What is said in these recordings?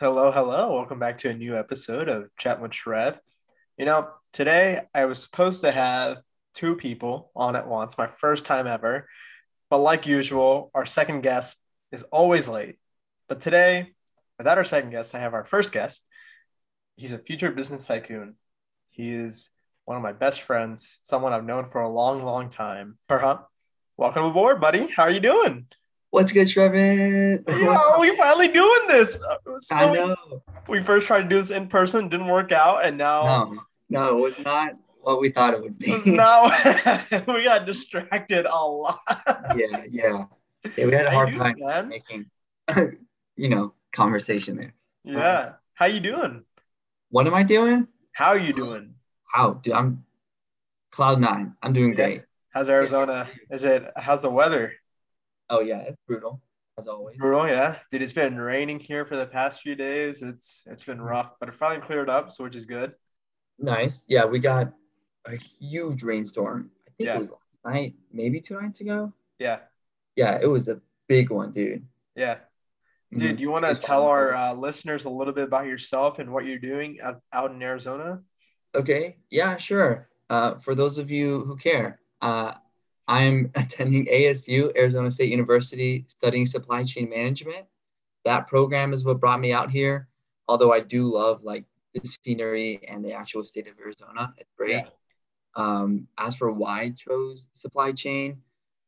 Hello, hello. Welcome back to a new episode of Chat with Shrev. You know, today I was supposed to have two people on at once, my first time ever. But like usual, our second guest is always late. But today, without our second guest, I have our first guest. He's a future business tycoon. He is one of my best friends, someone I've known for a long, long time. Perham, welcome aboard, buddy. How are you doing? What's good, Trevor? Yeah, we finally doing this. Uh, so I know. we first tried to do this in person, didn't work out, and now No, no, it was not what we thought it would be. now we got distracted a lot. yeah, yeah. Yeah, we had a hard time man? making, you know, conversation there. Yeah. How you doing? What am I doing? How are you doing? How, dude? I'm cloud nine. I'm doing Yeah. great. How's Arizona? Is it how's the weather? Oh yeah, it's brutal as always. Brutal, yeah. Dude, it's been raining here for the past few days. It's it's been rough, but it finally cleared up, so which is good. Nice. Yeah, we got a huge rainstorm. I think Yeah. it was last night, maybe two nights ago. Yeah. Yeah, it was a big one, dude. Yeah. Dude, Mhm. you want to tell our uh, listeners a little bit about yourself and what you're doing out, out in Arizona? Okay, yeah, sure. Uh, for those of you who care, uh, I'm attending ASU, Arizona State University, studying supply chain management. That program is what brought me out here. Although I do love like the scenery and the actual state of Arizona, it's great. Yeah. Um, as for why I chose supply chain,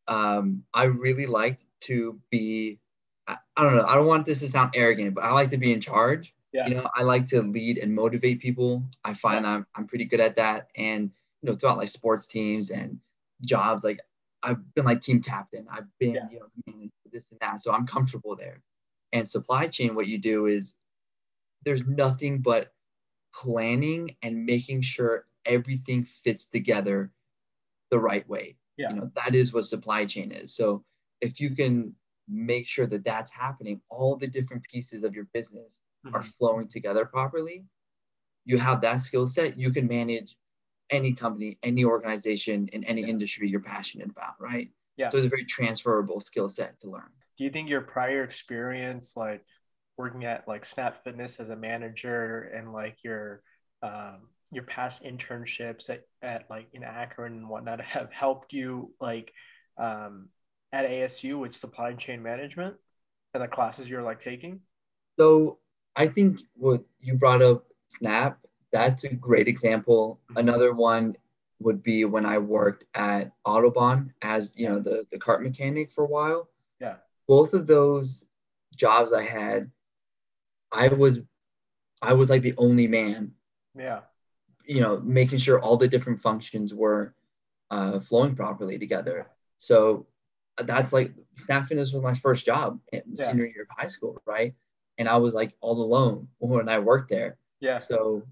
um, I really like to be. I, I don't know. I don't want this to sound arrogant, but I like to be in charge Yeah. you know i like to lead and motivate people i find I'm, I'm pretty good at that and you know throughout like sports teams and jobs like i've been like team captain i've been Yeah. you know this and that so i'm comfortable there and supply chain what you do is there's nothing but planning and making sure everything fits together the right way Yeah. you know that is what supply chain is so if you can make sure that that's happening all the different pieces of your business are Mhm. flowing together properly, you have that skill set, you can manage any company, any organization in any Yeah. industry you're passionate about, right? Yeah. So it's a very transferable skill set to learn. Do you think your prior experience, like working at like Snap Fitness as a manager and like your um, your past internships at, at like in Akron and whatnot have helped you like um, at ASU with supply chain management and the classes you're like taking? So I think what you brought up, Snap, that's a great example. Mhm. Another one would be when I worked at Autobahn as you know the, the kart mechanic for a while. Yeah. Both of those jobs I had, I was I was like the only man Yeah. you know, making sure all the different functions were uh, flowing properly together. So uh, that's like Snap Fitness was my first job in Yeah. senior year of high school, right? And I was like all alone when I worked there. Yeah. So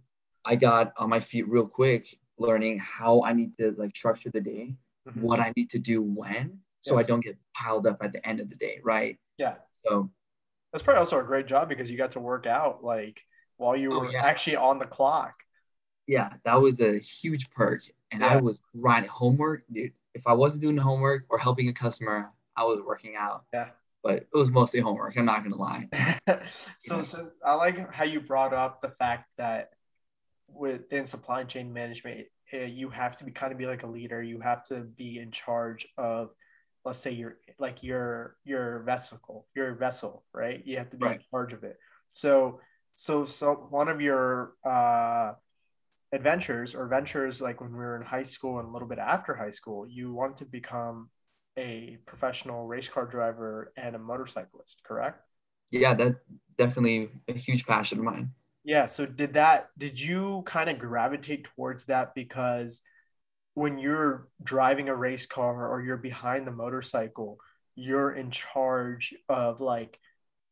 I got on my feet real quick, learning how I need to like structure the day, Mhm. what I need to do when, so I don't get piled up at the end of the day, right? Yeah. So That's probably also a great job because you got to work out like while you Oh, were yeah. actually on the clock. yeah, that was a huge perk. And I was writing homework, dude. If I wasn't doing homework or helping a customer, I was working out. Yeah. But it was mostly homework. I'm not gonna lie. so, Yeah. so I like how you brought up the fact that within supply chain management, uh, you have to be kind of be like a leader. You have to be in charge of, let's say, your like your your vessel, your vessel, right? You have to be in charge of it. So, so, so one of your uh, adventures or ventures, like when we were in high school and a little bit after high school, you want to become a professional race car driver and a motorcyclist, correct? Yeah, that's definitely a huge passion of mine. Yeah. So did that, did you kind of gravitate towards that because when you're driving a race car or you're behind the motorcycle, you're in charge of like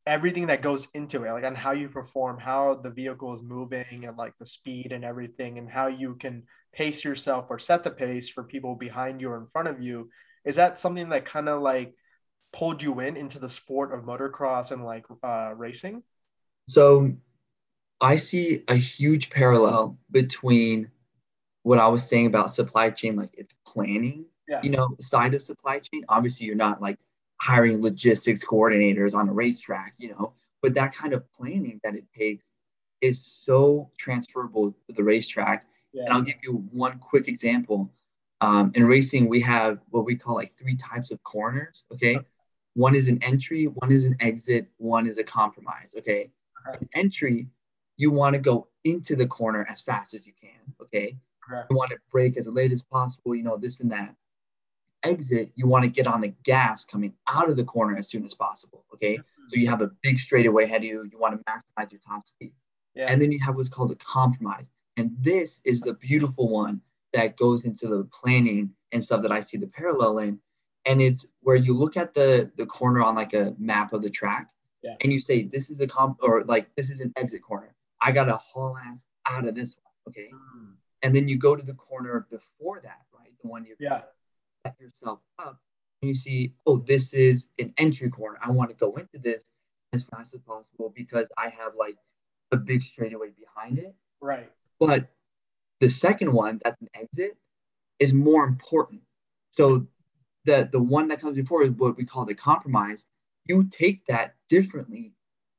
everything that goes into it, like on how you perform, how the vehicle is moving and like the speed and everything, and how you can pace yourself or set the pace for people behind you or in front of you. Is that something that kind of like pulled you in into the sport of motocross and like uh, racing? So I see a huge parallel between what I was saying about supply chain, like it's planning, Yeah. you know, side of supply chain. Obviously, you're not like hiring logistics coordinators on a racetrack, you know, but that kind of planning that it takes is so transferable to the racetrack. Yeah. And I'll give you one quick example. Um, in racing, we have what we call like three types of corners. Okay. One is an entry, one is an exit, one is a compromise. Okay. okay. entry, you want to go into the corner as fast as you can. Okay. okay. You want to break as late as possible, you know, this and that. Exit, you want to get on the gas coming out of the corner as soon as possible. Okay. Mm-hmm. So you have a big straightaway ahead of you. You want to maximize your top speed. Yeah. And then you have what's called a compromise. And this is the beautiful one that goes into the planning and stuff that I see the parallel in. And it's where you look at the the corner on like a map of the track yeah. and you say, this is a comp or like this is an exit corner. I gotta haul ass out of this one. Okay. Mm. And then you go to the corner before that, right? The one you yeah. set yourself up and you see, oh, this is an entry corner. I want to go into this as fast as possible because I have like a big straightaway behind it. Right. But the second one, that's an exit, is more important. So the the one that comes before is what we call the compromise. You take that differently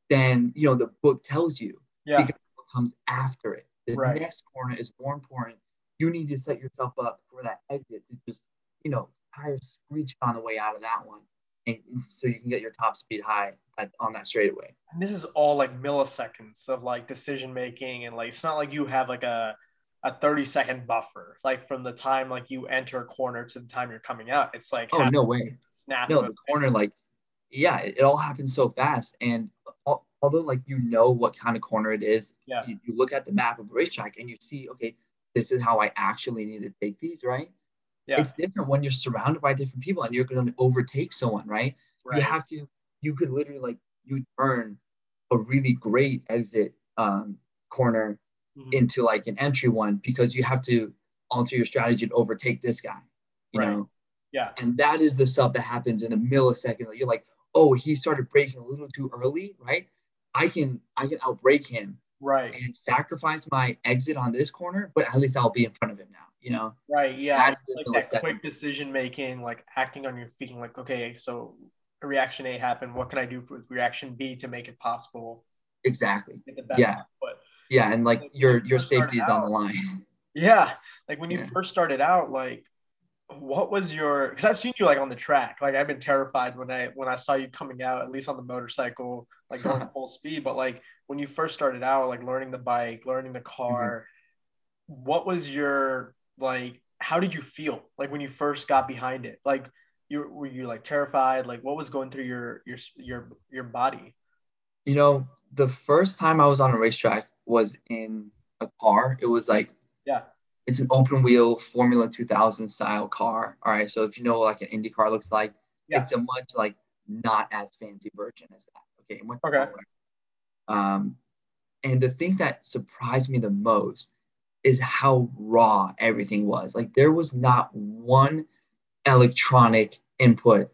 than you know the book tells you. Yeah. Because what comes after it. The right. next corner is more important. You need to set yourself up for that exit to just, you know, tires screech on the way out of that one. And so you can get your top speed high at, on that straightaway. And this is all like milliseconds of like decision making and like it's not like you have like a a 30 second buffer like from the time like you enter a corner to the time you're coming out it's like oh no way snap no the corner like yeah it, it, all happens so fast and although like you know what kind of corner it is yeah you, you look at the map of the racetrack and you see okay this is how i actually need to take these right yeah. it's different when you're surrounded by different people and you're going to overtake someone right? right you have to you could literally like you turn a really great exit um, corner mm-hmm. into like an entry one because you have to alter your strategy to overtake this guy, you right. know? Yeah. And that is the stuff that happens in a millisecond. You're like, oh, he started braking a little too early, right? I can I can outbrake him, right, and sacrifice my exit on this corner, but at least I'll be in front of him now, you know? Right. Yeah. That's like that quick decision making, like acting on your feet, like okay, so reaction A happened. What can I do with reaction B to make it possible? Exactly. yeah. Output? Yeah, and like, like your your safety is on the line. Yeah, like when you yeah. first started out, like what was your because I've seen you like on the track. Like I've been terrified when I when I saw you coming out, at least on the motorcycle, like going full speed. But like when you first started out, like learning the bike, learning the car, mm-hmm. what was your like how did you feel like when you first got behind it? Like you were you like terrified? Like what was going through your your your your body? You know, the first time I was on a racetrack was in a car. It was like yeah, it's an open wheel Formula 2000 style car. All right, so if you know like an Indy car looks like, yeah. it's a much like not as fancy version as that. Okay, much okay. Um, and the thing that surprised me the most is how raw everything was. Like there was not one electronic input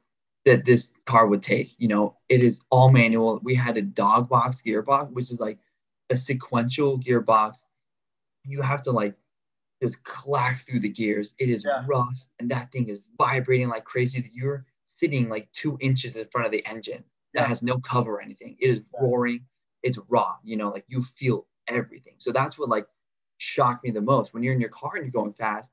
that this car would take. You know, it is all manual. We had a dog box gearbox, which is like a sequential gearbox. You have to like just clack through the gears. It is yeah. rough, and that thing is vibrating like crazy. That You're sitting like two inches in front of the engine that yeah. has no cover or anything. It is yeah. roaring. It's raw. You know, like you feel everything. So that's what like shocked me the most. When you're in your car and you're going fast,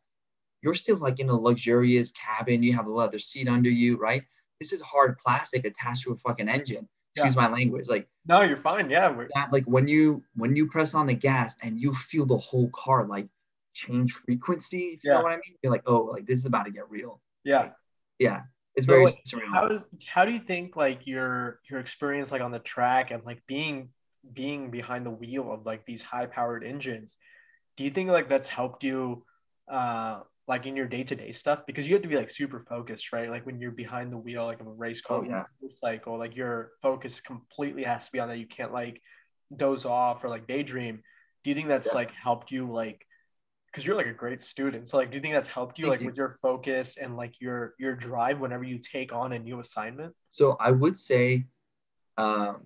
you're still like in a luxurious cabin. You have a leather seat under you, right? This is hard plastic attached to a fucking engine. Excuse my language. Like no, you're fine. Yeah. That, like when you when you press on the gas and you feel the whole car like change frequency. If you yeah. know what I mean? You're like, oh, like this is about to get real. Yeah. Like, yeah. It's so very like, surreal. How does how do you think like your your experience like on the track and like being being behind the wheel of like these high powered engines, do you think like that's helped you uh like in your day-to-day stuff because you have to be like super focused right like when you're behind the wheel like of a race car oh, yeah. motorcycle like your focus completely has to be on that you can't like doze off or like daydream do you think that's yeah. like helped you like because you're like a great student so like do you think that's helped you Thank like you. with your focus and like your your drive whenever you take on a new assignment so i would say um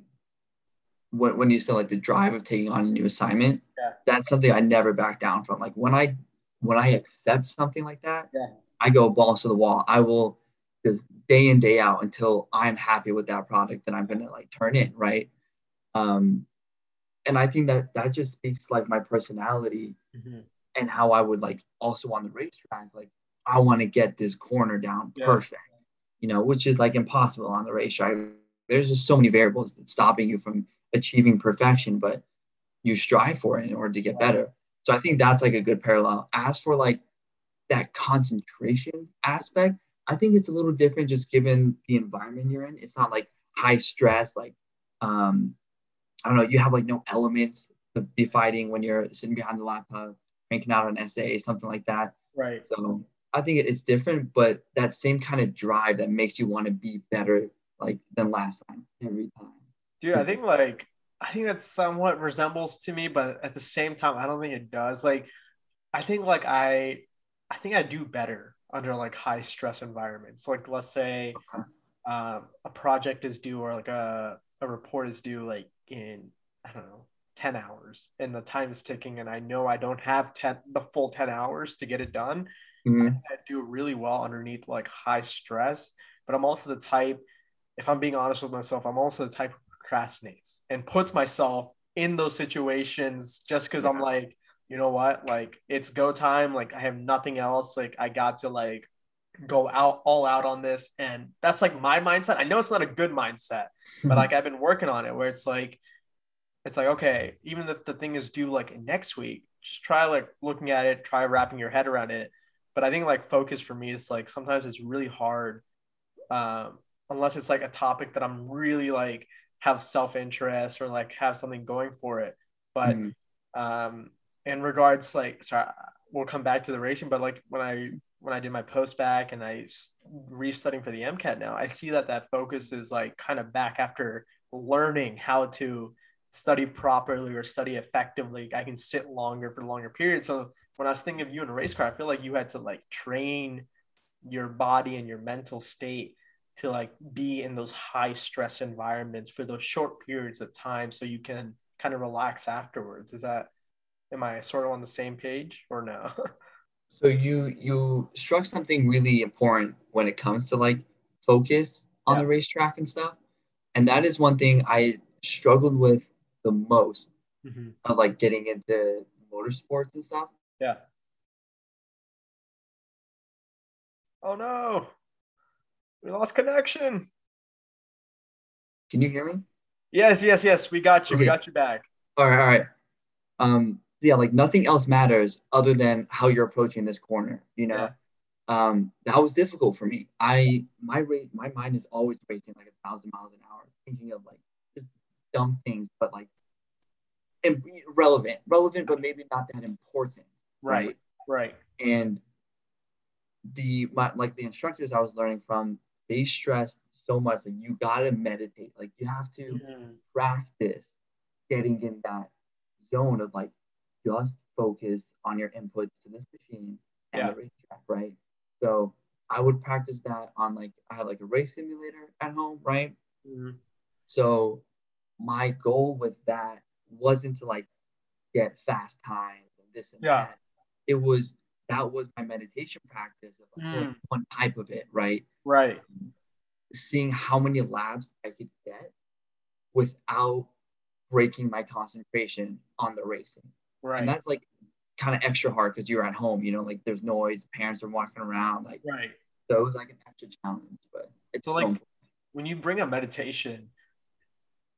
when, when you said like the drive of taking on a new assignment yeah. that's something i never back down from like when i when I accept something like that, yeah. I go balls to the wall. I will just day in day out until I'm happy with that product that I'm gonna like turn in, right? Um, and I think that that just speaks like my personality mm-hmm. And how I would like also on the racetrack, like I want to get this corner down yeah. perfect, you know, which is like impossible on the racetrack. There's just so many variables that's stopping you from achieving perfection, but you strive for it in order to get better. So I think that's like a good parallel. As for like that concentration aspect, I think it's a little different just given the environment you're in. It's not like high stress, like um, I don't know, you have like no elements to be fighting when you're sitting behind the laptop, cranking out an essay, something like that. Right. So I think it's different, but that same kind of drive that makes you want to be better like than last time every time. Dude, I think like I think that somewhat resembles to me, but at the same time, I don't think it does. Like, I think like I, I think I do better under like high stress environments. Like, let's say um, a project is due or like a a report is due like in I don't know 10 hours and the time is ticking and I know I don't have 10 the full 10 hours to get it done. Mm-hmm. I, I do really well underneath like high stress, but I'm also the type if I'm being honest with myself, I'm also the type who procrastinates and puts myself in those situations just because yeah. I'm like, you know what, like it's go time. Like I have nothing else. Like I got to like go out all out on this. And that's like my mindset. I know it's not a good mindset, but like I've been working on it where it's like, it's like, okay, even if the thing is due like next week, just try like looking at it, try wrapping your head around it. But I think like focus for me is like sometimes it's really hard um, unless it's like a topic that I'm really like have self interest or like have something going for it. But mm-hmm. um, in regards, like, sorry, we'll come back to the racing, but like when I when I did my post-bacc and I restudying for the MCAT now, I see that that focus is like kind of back after learning how to study properly or study effectively. I can sit longer for longer periods. So when I was thinking of you in a race car, I feel like you had to like train your body and your mental state to like be in those high stress environments for those short periods of time so you can kind of relax afterwards. Is that am I sort of on the same page or no? So you you struck something really important when it comes to like focus on yeah. the racetrack and stuff. And that is one thing I struggled with the most mm-hmm. of like getting into motorsports and stuff. Yeah. Oh no. We lost connection. Can you hear me? Yes, yes, yes. We got you. Okay. We got you back. All right, all right. Um, yeah, like nothing else matters other than how you're approaching this corner. You know, yeah. um, that was difficult for me. I my rate, my mind is always racing like a thousand miles an hour, thinking of like just dumb things, but like relevant, relevant, but maybe not that important. Right. Right. And the my, like the instructors I was learning from, they stressed so much like you gotta meditate, like you have to mm-hmm. practice getting in that zone of like just focus on your inputs to this machine and yeah. the racetrack, right? So I would practice that on like I had like a race simulator at home, right? Mm-hmm. So my goal with that wasn't to like get fast times and this and yeah. that. It was that was my meditation practice of like, mm. one type of it, right? Right. Seeing how many laps I could get without breaking my concentration on the racing. Right. And that's like kind of extra hard because you're at home, you know, like there's noise, parents are walking around, like right. So it was like an extra challenge, but it's so like when you bring a meditation,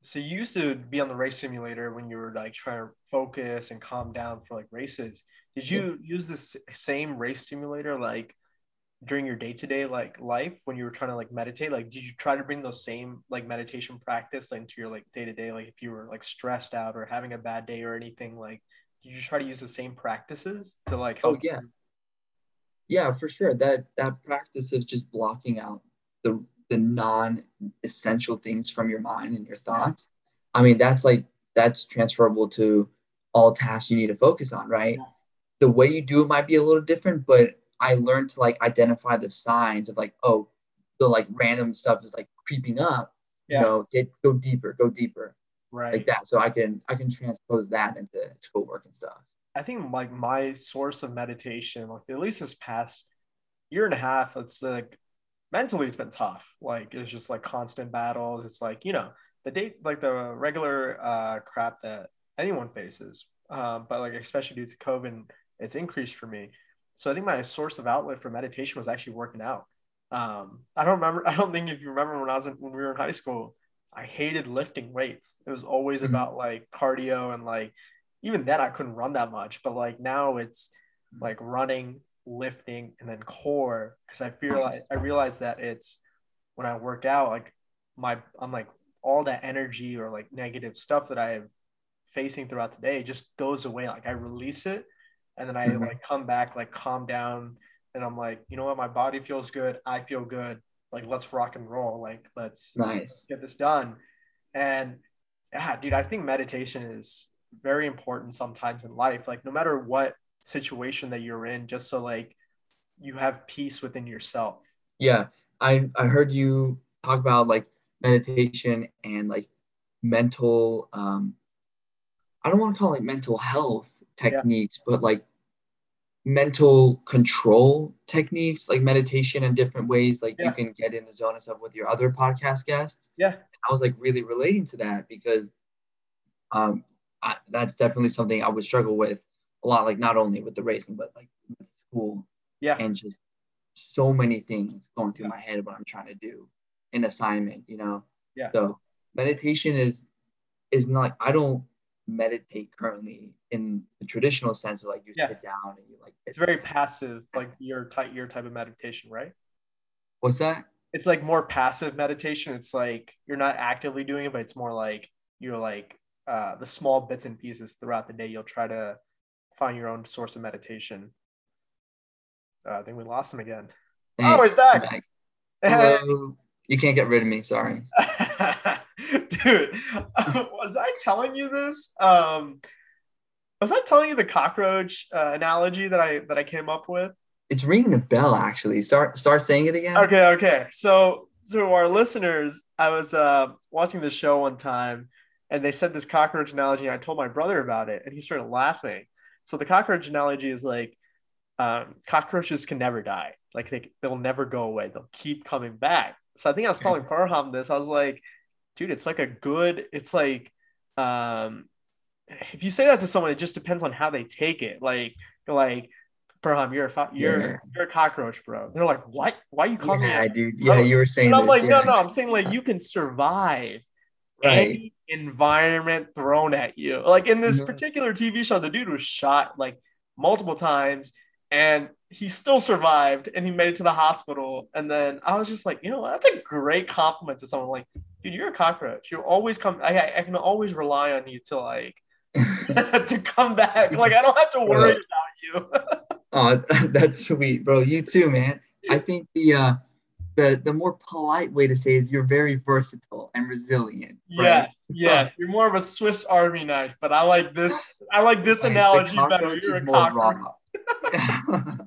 so you used to be on the race simulator when you were like trying to focus and calm down for like races. Did you yeah. use this same race simulator like during your day-to-day like life when you were trying to like meditate like did you try to bring those same like meditation practice into your like day-to-day like if you were like stressed out or having a bad day or anything like did you try to use the same practices to like oh, help? Oh yeah, yeah, for sure. That that practice of just blocking out the the non-essential things from your mind and your thoughts. I mean, that's like that's transferable to all tasks you need to focus on, right? Yeah. The way you do it might be a little different, but I learned to like identify the signs of like, oh, the like random stuff is like creeping up. Yeah. You know, get go deeper, go deeper right like that so i can i can transpose that into schoolwork and stuff i think like my source of meditation like at least this past year and a half it's like mentally it's been tough like it's just like constant battles it's like you know the date like the regular uh, crap that anyone faces, um, but like especially due to COVID, it's increased for me. So I think my source of outlet for meditation was actually working out. Um, I don't remember. I don't think if you remember when I was in, when we were in high school, I hated lifting weights. It was always mm-hmm. about like cardio and like even then I couldn't run that much. But like now it's like running, lifting, and then core because I feel like I realize that it's when I work out like my I'm like all that energy or like negative stuff that I am facing throughout the day just goes away. Like I release it and then I mm-hmm. like come back, like calm down, and I'm like, you know what, my body feels good, I feel good. Like let's rock and roll. Like let's nice get this done. And yeah, dude, I think meditation is very important sometimes in life. Like no matter what situation that you're in, just so like you have peace within yourself. Yeah. I I heard you talk about like meditation and like mental um i don't want to call it mental health techniques yeah. but like mental control techniques like meditation and different ways like yeah. you can get in the zone and stuff with your other podcast guests yeah i was like really relating to that because um I, that's definitely something i would struggle with a lot like not only with the racing but like with school yeah and just so many things going through yeah. my head what i'm trying to do an assignment, you know? Yeah. So meditation is is not I don't meditate currently in the traditional sense of like you yeah. sit down and you like it's very passive, like your type your type of meditation, right? What's that? It's like more passive meditation. It's like you're not actively doing it, but it's more like you're like uh, the small bits and pieces throughout the day. You'll try to find your own source of meditation. So I think we lost him again. Oh, he's back. back. You can't get rid of me. Sorry. Dude, was I telling you this? Um, was I telling you the cockroach uh, analogy that I that I came up with? It's ringing a bell. Actually, start start saying it again. Okay, okay. So, so our listeners, I was uh, watching the show one time, and they said this cockroach analogy, and I told my brother about it, and he started laughing. So the cockroach analogy is like um, cockroaches can never die. Like they they'll never go away. They'll keep coming back. So I think I was telling Perham this. I was like, dude, it's like a good, it's like, um, if you say that to someone, it just depends on how they take it. Like, like, Perham, you're a you're yeah. you're a cockroach, bro. They're like, what? Why you calling yeah, me? dude. Yeah, you were saying. And I'm this, like, yeah. no, no. I'm saying like you can survive right. any environment thrown at you. Like in this particular TV show, the dude was shot like multiple times and he still survived and he made it to the hospital. And then I was just like, you know, that's a great compliment to someone. Like, dude, you're a cockroach. You always come. I, I can always rely on you to like to come back. Like, I don't have to worry about you. oh, that's sweet, bro. You too, man. I think the uh, the the more polite way to say is you're very versatile and resilient. Right? Yes, yes. You're more of a Swiss Army knife, but I like this. I like this analogy better. You're a cockroach.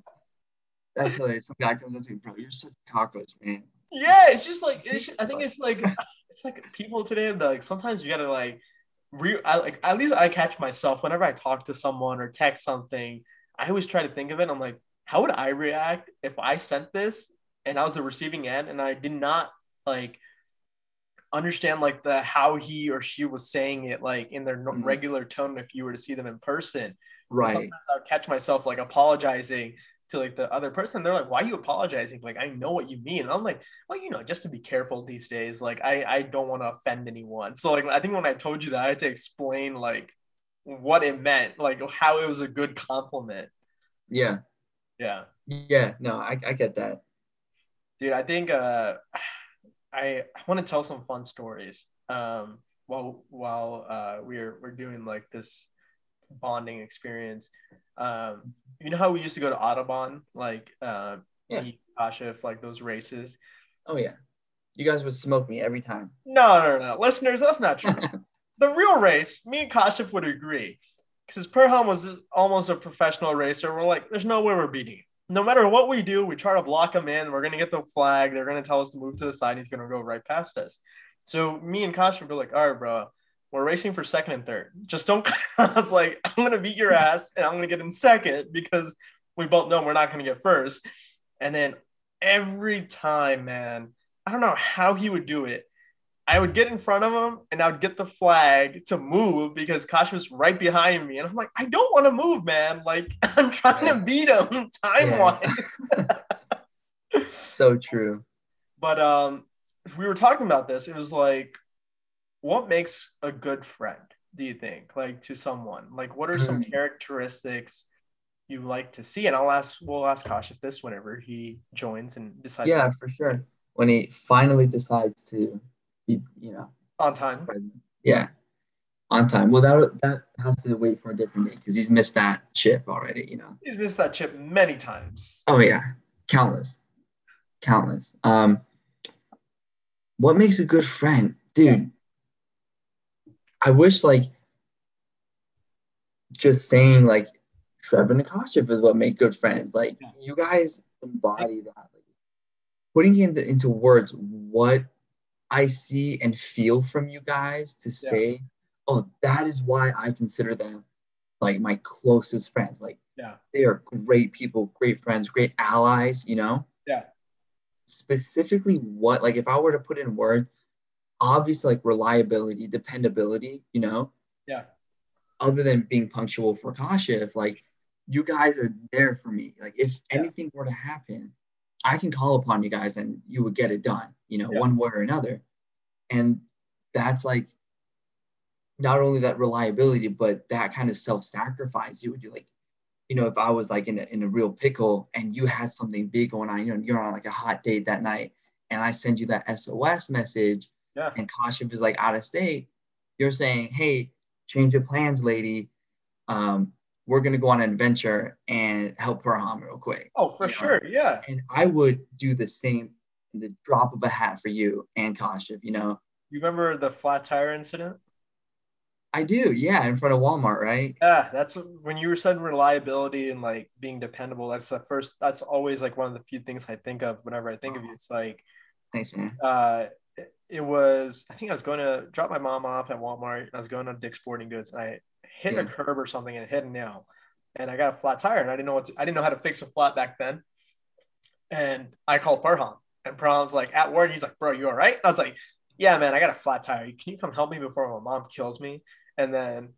That's hilarious. Some guy comes up to me, bro, you're such a cockroach, man. Yeah, it's just like it's, I think it's like it's like people today. Like sometimes you gotta like, re- I, like at least I catch myself whenever I talk to someone or text something. I always try to think of it. I'm like, how would I react if I sent this and I was the receiving end and I did not like understand like the how he or she was saying it like in their mm-hmm. regular tone if you were to see them in person. Right. Sometimes i would catch myself like apologizing to like the other person. They're like why are you apologizing? Like i know what you mean. And i'm like well you know just to be careful these days like i i don't want to offend anyone. So like i think when i told you that i had to explain like what it meant like how it was a good compliment. Yeah. Yeah. Yeah no i, I get that dude i think uh I, I want to tell some fun stories um, while while uh, we're we're doing like this bonding experience. Um, you know how we used to go to Autobahn, like uh, yeah. Kashif, like those races. Oh yeah, you guys would smoke me every time. No, no, no, listeners, that's not true. the real race, me and Kashif would agree, because Perham was almost a professional racer. We're like, there's no way we're beating no matter what we do, we try to block him in. We're gonna get the flag. They're gonna tell us to move to the side. He's gonna go right past us. So me and would be like, all right, bro, we're racing for second and third. Just don't. I was like, I'm gonna beat your ass, and I'm gonna get in second because we both know we're not gonna get first. And then every time, man, I don't know how he would do it. I would get in front of him and I would get the flag to move because Kosh was right behind me. And I'm like, I don't want to move, man. Like, I'm trying to beat him time wise. Yeah. so true. But um, we were talking about this. It was like, what makes a good friend, do you think? Like, to someone? Like, what are some mm. characteristics you like to see? And I'll ask, we'll ask Kosh if this whenever he joins and decides. Yeah, for sure. When he finally decides to you know on time. Yeah, on time. Well, that that has to wait for a different day because he's missed that chip already. You know, he's missed that chip many times. Oh yeah, countless, countless. Um, what makes a good friend, dude? I wish like just saying like Trevor Nakashev is what make good friends. Like you guys embody that. Like, putting into into words what I see and feel from you guys to say, yes. oh, that is why I consider them like my closest friends. Like, yeah, they are great people, great friends, great allies, you know? Yeah. Specifically, what, like, if I were to put in words, obviously, like reliability, dependability, you know? Yeah. Other than being punctual for Kasha, if like, you guys are there for me. Like, if yeah. anything were to happen, I can call upon you guys and you would get it done, you know, yeah. one way or another. And that's like not only that reliability, but that kind of self-sacrifice you would do. Like, you know, if I was like in a, in a real pickle and you had something big going on, you know, you're on like a hot date that night, and I send you that SOS message, yeah. and Kashif is like out of state, you're saying, hey, change of plans, lady. Um, we're gonna go on an adventure and help Perham real quick. Oh, for sure, know? yeah. And I would do the same, the drop of a hat for you and Kashif. You know. You remember the flat tire incident? I do, yeah, in front of Walmart, right? Yeah, that's when you were saying reliability and like being dependable. That's the first. That's always like one of the few things I think of whenever I think of you. It's like, thanks, man. Uh, it, it was. I think I was going to drop my mom off at Walmart. I was going to Dick's Sporting Goods. And I hit yeah. a hmm. curb or something and hit a nail. And I got a flat tire and I didn't know what to, I didn't know how to fix a flat back then. And I called Perham and Perham's like at work. He's like, bro, you all right? I was like, yeah, man, I got a flat tire. Can you come help me before my mom kills me? And then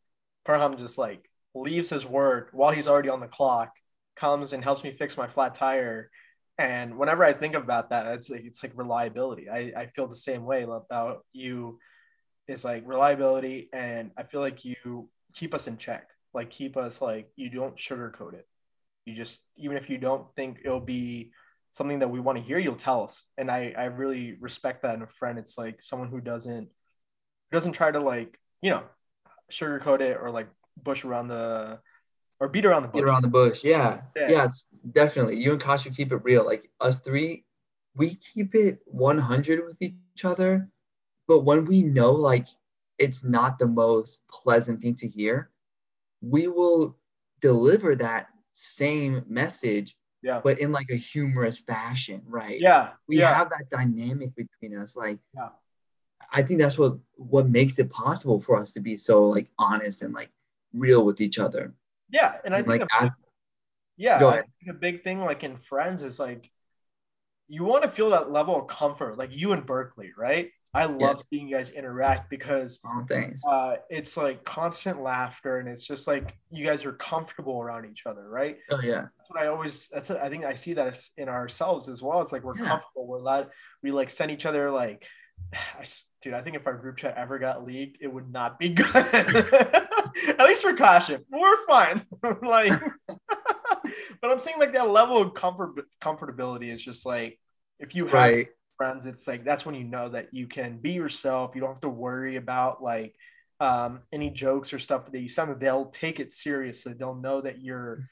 Perham just like leaves his work while he's already on the clock, comes and helps me fix my flat tire. And whenever I think about that, it's like it's like reliability. I, I feel the same way about you. It's like reliability, and I feel like you keep us in check. Like keep us like you don't sugarcoat it. You just even if you don't think it'll be something that we want to hear, you'll tell us. And I I really respect that in a friend. It's like someone who doesn't who doesn't try to like you know sugarcoat it or like bush around the or beat around the bush. Beat around the bush, yeah. yeah, yeah. It's definitely you and Kasha keep it real. Like us three, we keep it 100 with each other. But when we know like it's not the most pleasant thing to hear, we will deliver that same message, yeah. but in like a humorous fashion, right? Yeah. We yeah. have that dynamic between us. Like, yeah. I think that's what what makes it possible for us to be so like honest and like real with each other. Yeah, and I and, think like, a, yeah, I think a big thing like in friends is like you want to feel that level of comfort, like you and Berkeley, right? I love yeah. seeing you guys interact because oh. Uh, it's like constant laughter and it's just like you guys are comfortable around each other, right? Oh yeah. That's what I always. That's what, I think I see that in ourselves as well. It's like we're yeah. comfortable. We're that we like send each other like, I, dude. I think if our group chat ever got leaked, it would not be good. At least for Kashif, we're fine. like, but I'm saying like that level of comfort comfortability is just like if you have. Right friends, it's like that's when you know that you can be yourself. You don't have to worry about like um, any jokes or stuff that you send. They'll take it seriously. They'll know that you're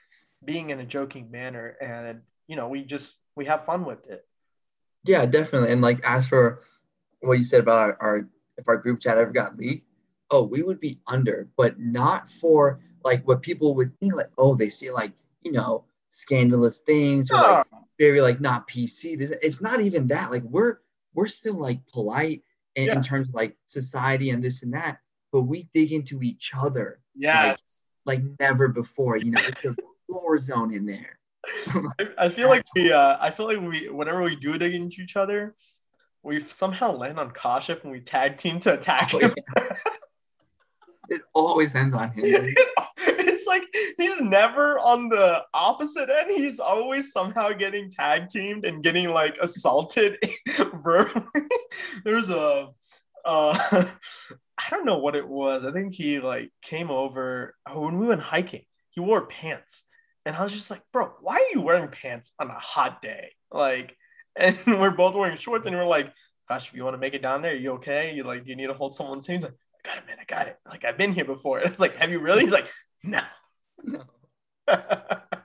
being in a joking manner, and you know we just we have fun with it. Yeah, definitely. And like as for what you said about our, our if our group chat ever got leaked, oh, we would be under, but not for like what people would think like, oh, they see like you know scandalous things or like very like not PC. This it's not even that. Like we're we're still like polite in, yeah. in terms of like society and this and that, but we dig into each other. Yeah. Like, like, never before. You know, it's a war zone in there. I, I feel like we uh I feel like we whenever we do dig into each other, we somehow land on Kashif and we tag team to attack Oh, him. It always ends on him. like he's never on the opposite end. He's always somehow getting tag teamed and getting like assaulted verbally. There's a uh I don't know what it was. I think he like came over oh, when we went hiking. He wore pants. And I was just like, bro, why are you wearing pants on a hot day? Like, and we're both wearing shorts, and we're like, gosh, if you want to make it down there, you okay? You like, do you need to hold someone's hand? He's like, I got it, man, I got it. Like, I've been here before. It's like, have you really? He's like, no. No, that's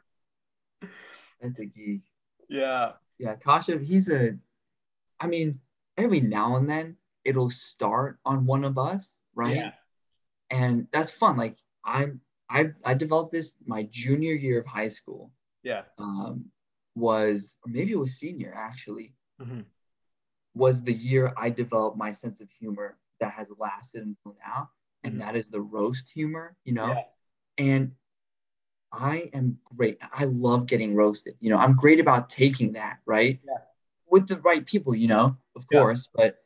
a geek. yeah. Yeah, Kasha, he's a. I mean, every now and then it'll start on one of us, right? Yeah. And that's fun. Like I'm, I, I developed this my junior year of high school. Yeah. Um, was or maybe it was senior actually. Mhm. Was the year I developed my sense of humor that has lasted until now, and Mhm. that is the roast humor. You know, Yeah. and I am great. I love getting roasted. You know, I'm great about taking that, right? Yeah. With the right people, you know, of Yeah. course. But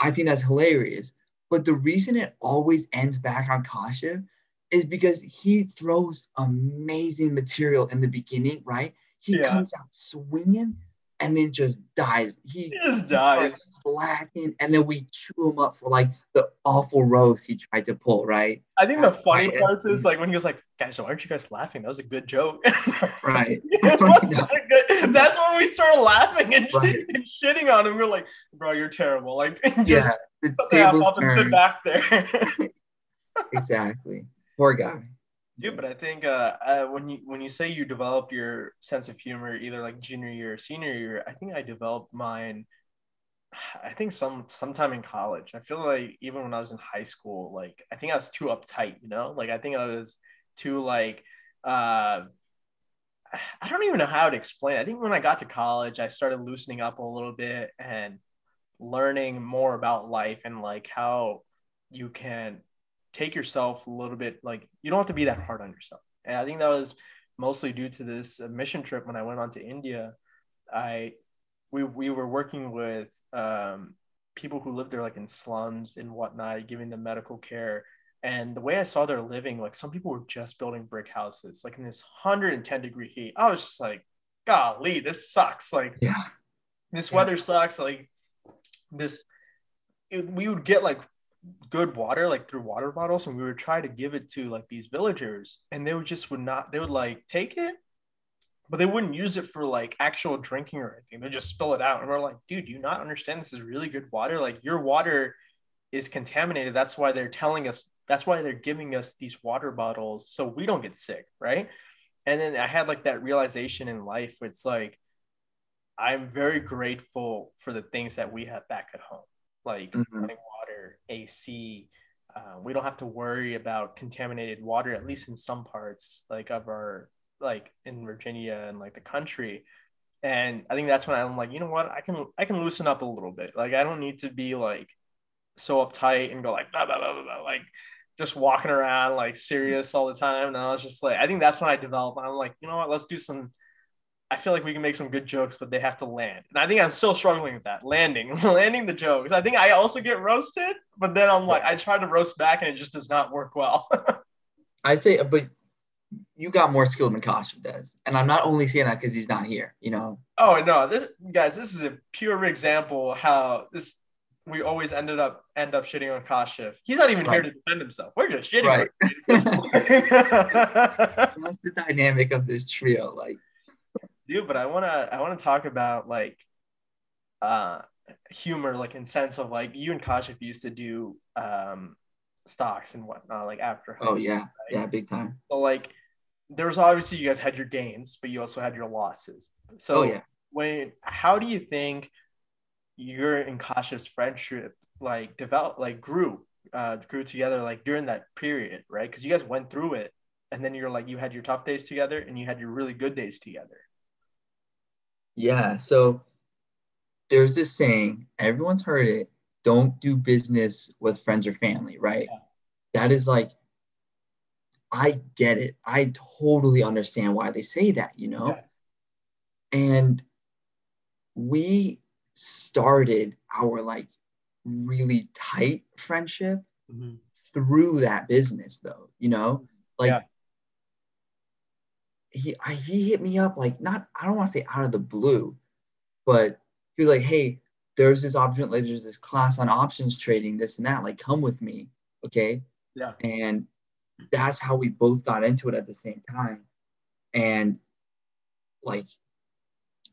I think that's hilarious. But the reason it always ends back on Kasha is because he throws amazing material in the beginning, right? He Yeah. comes out swinging and then just dies. He He just dies. slacking, and then we chew him up for like the awful roast he tried to pull, right? I think the funny right. part is like when he was like, guys, why aren't you guys laughing? That was a good joke. Right. Good- That's when we started laughing and, Right. and shitting on him. We're like, bro, you're terrible. Like, just yeah, the put the tables up and sit back there. Exactly. Poor guy. Dude, but I think uh, uh, when you when you say you developed your sense of humor either like junior year or senior year, I think I developed mine. I think some sometime in college. I feel like even when I was in high school, like I think I was too uptight. You know, like I think I was too like. Uh, I don't even know how to explain. It. I think when I got to college, I started loosening up a little bit and learning more about life and like how you can take yourself a little bit like you don't have to be that hard on yourself. And i think that was mostly due to this uh, mission trip when i went on to india. I we, we were working with um, people who lived there like in slums and whatnot giving them medical care. And the way i saw their living like some people were just building brick houses like in this 110 degree heat. I was just like golly this sucks. Like Yeah. this Yeah. weather sucks. Like this it, we would get like good water like through water bottles and we would try to give it to like these villagers and they would just would not they would like take it but they wouldn't use it for like actual drinking or anything. They'd just spill it out and we're like dude do you not understand this is really good water? Like your water is contaminated. That's why they're telling us that's why they're giving us these water bottles so we don't get sick right? And then i had like that realization in life where it's like i'm very grateful for the things that we have back at home. Like Mhm. running water ac uh, we don't have to worry about contaminated water at least in some parts like of our like in virginia and like the country. And i think that's when i'm like you know what? I can i can loosen up a little bit. Like i don't need to be like so uptight and go like blah, blah, blah, blah, like just walking around like serious all the time. And i was just like i think that's when i developed i'm like you know what? Let's do some I feel like we can make some good jokes, but they have to land. And I think I'm still struggling with that landing, landing the jokes. I think I also get roasted, but then I'm like, I try to roast back and it just does not work well. I'd say, but you got more skill than Kasha does. And I'm not only saying that because he's not here, you know? oh no, this guys, this is a pure example how this we always ended up end up shitting on Kashif. He's not even here to defend himself. We're just shitting Right. on him at this point. That's the dynamic of this trio. Like, dude but i want to i want to talk about like uh humor like in sense of like you and kashif used to do um stocks and whatnot like after high oh, school, yeah. right? Yeah, big time. so like there was obviously you guys had your gains but you also had your losses so Oh, yeah. when how do you think your and kashif's friendship like developed like grew uh grew together like during that period right because you guys went through it and then you're like you had your tough days together and you had your really good days together Yeah. So there's this saying, everyone's heard it don't do business with friends or family, right? Yeah. That is like, I get it. I totally understand why they say that, you know? Yeah. And we started our like really tight friendship Mhm. through that business though you know like Yeah. He I, he hit me up like not I don't want to say out of the blue but he was like hey there's this option like there's this class on options trading this and that like come with me okay? Yeah. and that's how we both got into it at the same time. And like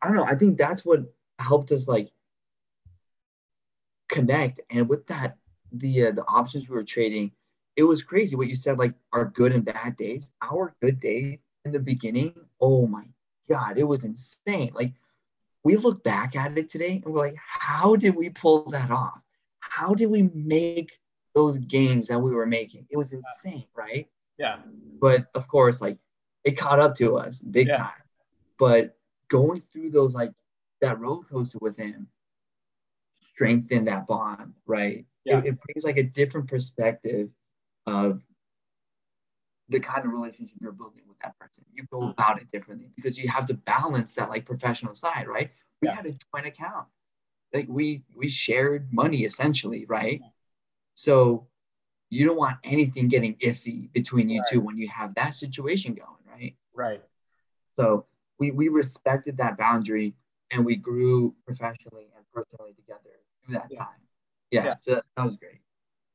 i don't know i think that's what helped us like connect. And with that the uh, the options we were trading it was crazy what you said like our good and bad days. Our good days in the beginning oh my god it was insane. Like we look back at it today and we're like how did we pull that off? How did we make those gains that we were making? It was insane right? Yeah. but of course like it caught up to us big Yeah. time. But going through those like that roller coaster with him strengthened that bond right? Yeah. it, it brings like a different perspective of the kind of relationship you're building with that person you go Mm. about it differently because you have to balance that like professional side right we Yeah. had a joint account like we we shared money essentially right so you don't want anything getting iffy between you two when you have that situation going, right? Right. So we we respected that boundary and we grew professionally and personally together through that Yeah. time. Yeah, Yeah. so that was great.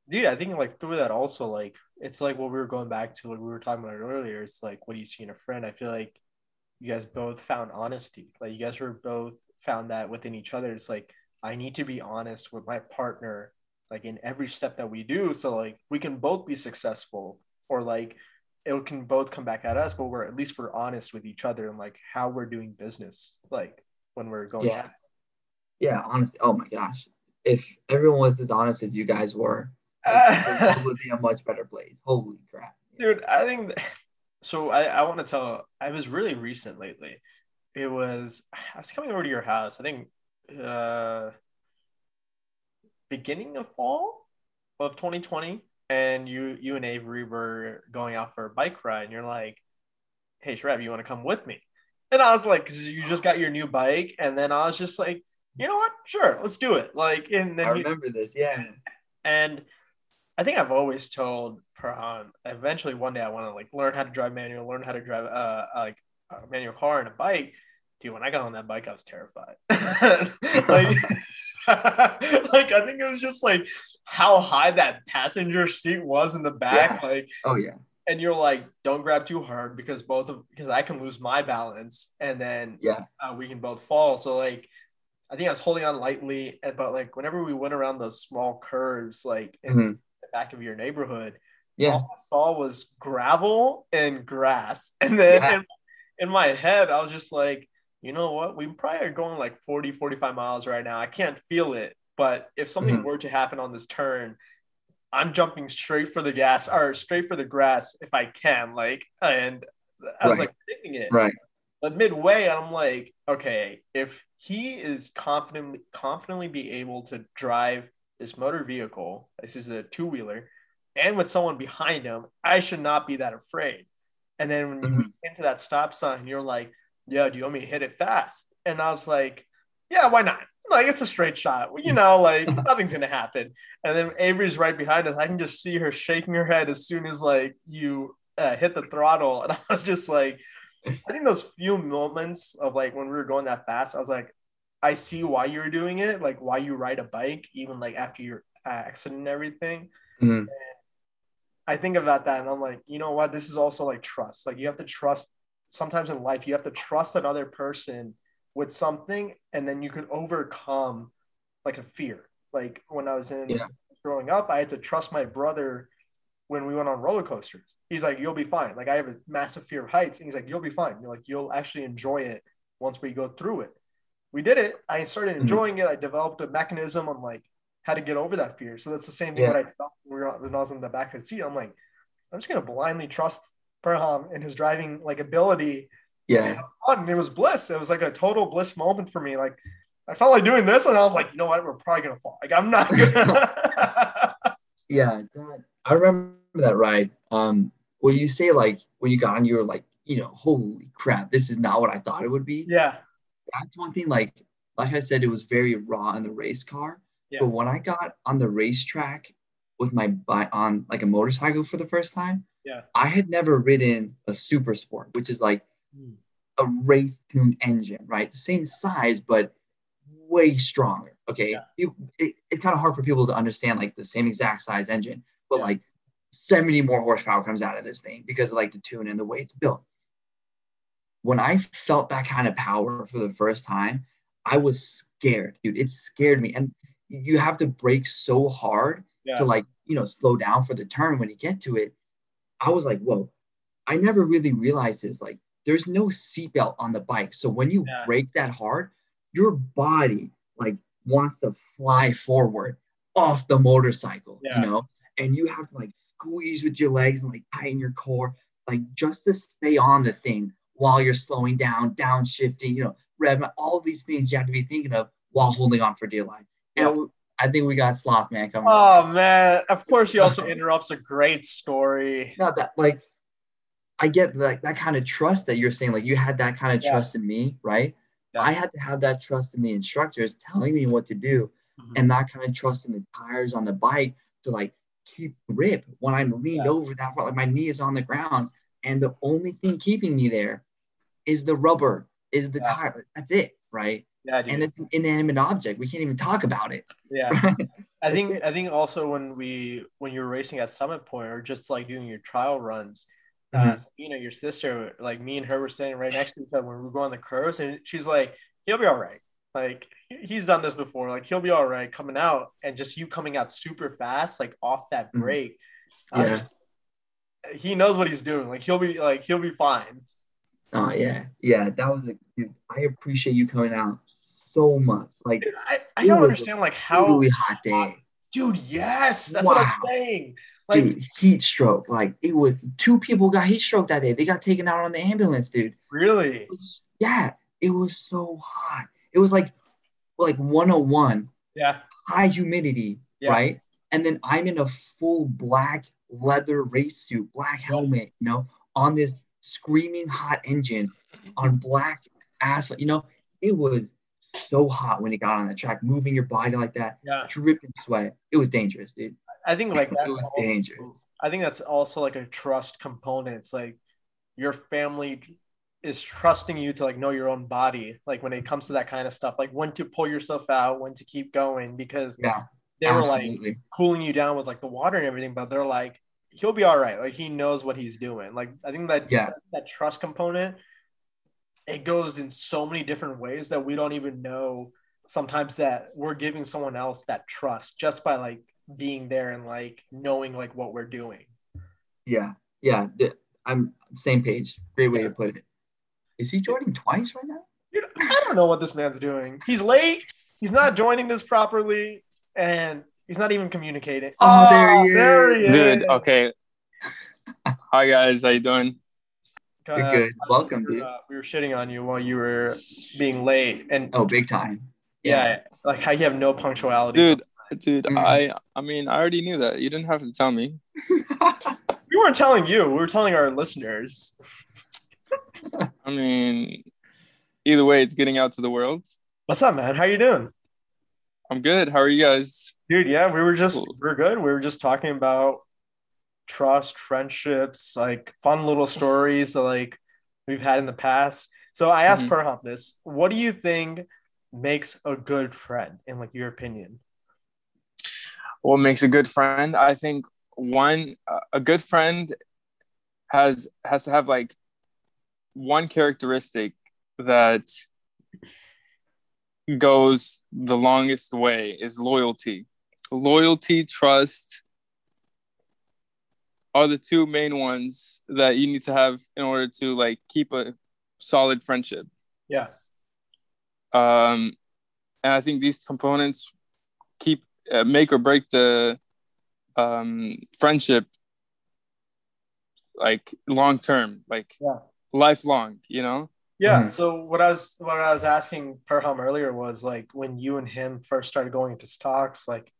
Dude, I think like through that also like it's like what we were going back to like we were talking about it earlier. It's like what do you see in a friend? I feel like you guys both found honesty. Like you guys were both found that within each other. It's like I need to be honest with my partner like in every step that we do so like we can both be successful or like it can both come back at us but we're at least we're honest with each other and like how we're doing business like when we're going Yeah. Yeah, honestly. Oh my gosh. If everyone was as honest as you guys were, it would be a much better place. Holy crap. dude i think that, so i, I want to tell i was really recent lately it was i was coming over to your house i think uh beginning of fall of 2020 and you you and avery were going out for a bike ride and you're like hey Shreb, you want to come with me and i was like 'cause you just got your new bike and then i was just like you know what sure let's do it like and then I remember this. Yeah. and I think I've always told Perham eventually one day I want to like learn how to drive manual, learn how to drive uh like a manual car and a bike. Dude, when I got on that bike, I was terrified. like, like I think it was just like how high that passenger seat was in the back. Like, Oh yeah. and you're like, don't grab too hard because both of because I can lose my balance and then Yeah. uh, we can both fall. So like, I think I was holding on lightly, but like whenever we went around those small curves, like in Mhm. Back of your neighborhood, Yeah. all I saw was gravel and grass. And then Yeah. in, in my head, I was just like, you know what? We probably are going like 40, 45 miles right now. I can't feel it. But if something Mhm. were to happen on this turn, I'm jumping straight for the gas or straight for the grass if I can. Like, and I was Right. like predicting it. Right. But midway, I'm like, okay, if he is confidently confidently be able to drive this motor vehicle, this is a two wheeler, and with someone behind him, I should not be that afraid. And then when you Mhm. get into that stop sign, you're like, yeah, do you want me to hit it fast? And I was like, yeah, why not? Like it's a straight shot, you know, like nothing's gonna happen. And then Avery's right behind us. I can just see her shaking her head as soon as like you uh, hit the throttle, and I was just like, I think those few moments of like when we were going that fast, I was like, I see why you're doing it, like why you ride a bike, even like after your accident and everything. Mhm. I think about that and I'm like, you know what? This is also like trust. Like you have to trust sometimes in life, you have to trust another person with something and then you can overcome like a fear. Like when I was in Yeah. growing up, I had to trust my brother when we went on roller coasters. He's like, you'll be fine. Like I have a massive fear of heights. And he's like, you'll be fine. You're like, you'll actually enjoy it once we go through it. We did it. I started Mhm. enjoying it. I developed a mechanism on like how to get over that fear. So that's the same thing Yeah. that I felt when, we were, when I was in the back of the seat. I'm like, I'm just gonna blindly trust Perham and his driving like ability. Yeah. Fun. And it was bliss. It was like a total bliss moment for me. Like I felt like doing this, and I was like, you know what? We're probably gonna fall. Like I'm not gonna. Yeah, that, I remember that ride. Um, when you say like when you got on, you were like, you know, holy crap, this is not what I thought it would be. yeah. That's one thing. Like like I said, it was very raw in the race car. Yeah. But when I got on the racetrack with my bike on like a motorcycle for the first time, Yeah. I had never ridden a super sport, which is like Hmm. a race tuned engine, right? The same size, but way stronger. Okay. Yeah. It, it- it's kind of hard for people to understand like the same exact size engine, but Yeah. like 70 more horsepower comes out of this thing because of like the tune and the way it's built. When I felt that kind of power for the first time, I was scared, dude. It scared me. And you have to brake so hard Yeah. to like, you know, slow down for the turn when you get to it. I was like, whoa, I never really realized this. Like, there's no seatbelt on the bike. So when you Yeah. brake that hard, your body like wants to fly forward off the motorcycle, Yeah. you know, and you have to like squeeze with your legs and like tighten your core, like just to stay on the thing while you're slowing down, downshifting, you know, rev, all these things you have to be thinking of while holding on for dear life. Yeah. And I think we got Sloth Man coming. Oh man! Of course, he also interrupts a great story. not that like I get like that kind of trust that you're saying. Like you had that kind of Yeah. trust in me, right? Yeah. I had to have that trust in the instructors telling me what to do, Mhm. and that kind of trust in the tires on the bike to like keep grip when I'm leaned Yeah. over that far, like my knee is on the ground, and the only thing keeping me there is the rubber, is the Yeah. tire. That's it, right? Yeah, dude. And it's an inanimate object. We can't even talk about it. yeah. I think it. I think also when we when you were racing at Summit Point or just like doing your trial runs, uh, Mhm. you know, your sister, like me and her were standing right next to each other when we were going the curves, and she's like, "He'll be all right. Like he's done this before. Like he'll be all right coming out." And just you coming out super fast, like off that Mhm. break. Was Yeah. just- he knows what he's doing. Like he'll be like he'll be fine. Oh yeah, yeah. That was a. Dude, I appreciate you coming out so much. Like Dude, I, I don't understand like how totally hot day. dude, yes, that's what I'm saying. Like dude, heat stroke. Like it was two people got heat stroke that day. They got taken out on the ambulance, dude. really? It was- yeah, it was so hot. It was like like 101, Yeah. high humidity, Yeah. right? And then I'm in a full black leather race suit, black helmet, you know, on this screaming hot engine on black asphalt. You know, it was so hot when it got on the track, moving your body like that, Yeah. dripping sweat. It was dangerous, dude. I think like that's was also, dangerous. I think that's also like a trust component. It's like your family is trusting you to like know your own body, like when it comes to that kind of stuff, like when to pull yourself out, when to keep going, because Yeah, they were like cooling you down with like the water and everything, but they're like, he'll be all right. Like he knows what he's doing. Like I think that Yeah. that, that trust component, it goes in so many different ways that we don't even know sometimes that we're giving someone else that trust just by like being there and like knowing like what we're doing. Yeah, yeah. I'm same page. Great way to put it. Is he joining twice right now? Dude, I don't know what this man's doing. He's late. He's not joining this properly, and he's not even communicating. Oh, there he there is. he is. Dude, okay. Hi guys, how you doing? Uh, You're good. Welcome, we were, dude. uh, we were shitting on you while you were being late, and Oh, big time. yeah, like how you have no punctuality. Dude, sometimes. Dude, Mhm. I I mean, I already knew that. You didn't have to tell me. we weren't telling you. We were telling our listeners. I mean, either way, it's getting out to the world. What's up, man? How you doing? I'm good. How are you guys? Dude, yeah, we were just Cool. we're good. We were just talking about trust, friendships, like fun little stories that like we've had in the past. So I asked Mhm. Perham this: What do you think makes a good friend, in like your opinion? What makes a good friend? I think one a good friend has has to have like one characteristic that goes the longest way is loyalty. Loyalty, trust are the two main ones that you need to have in order to like keep a solid friendship. Yeah, um, and I think these components keep uh, make or break the um, friendship like long term, like Yeah. lifelong. You know? Yeah. Mhm. So what I was what I was asking Perham earlier was like when you and him first started going into stocks, like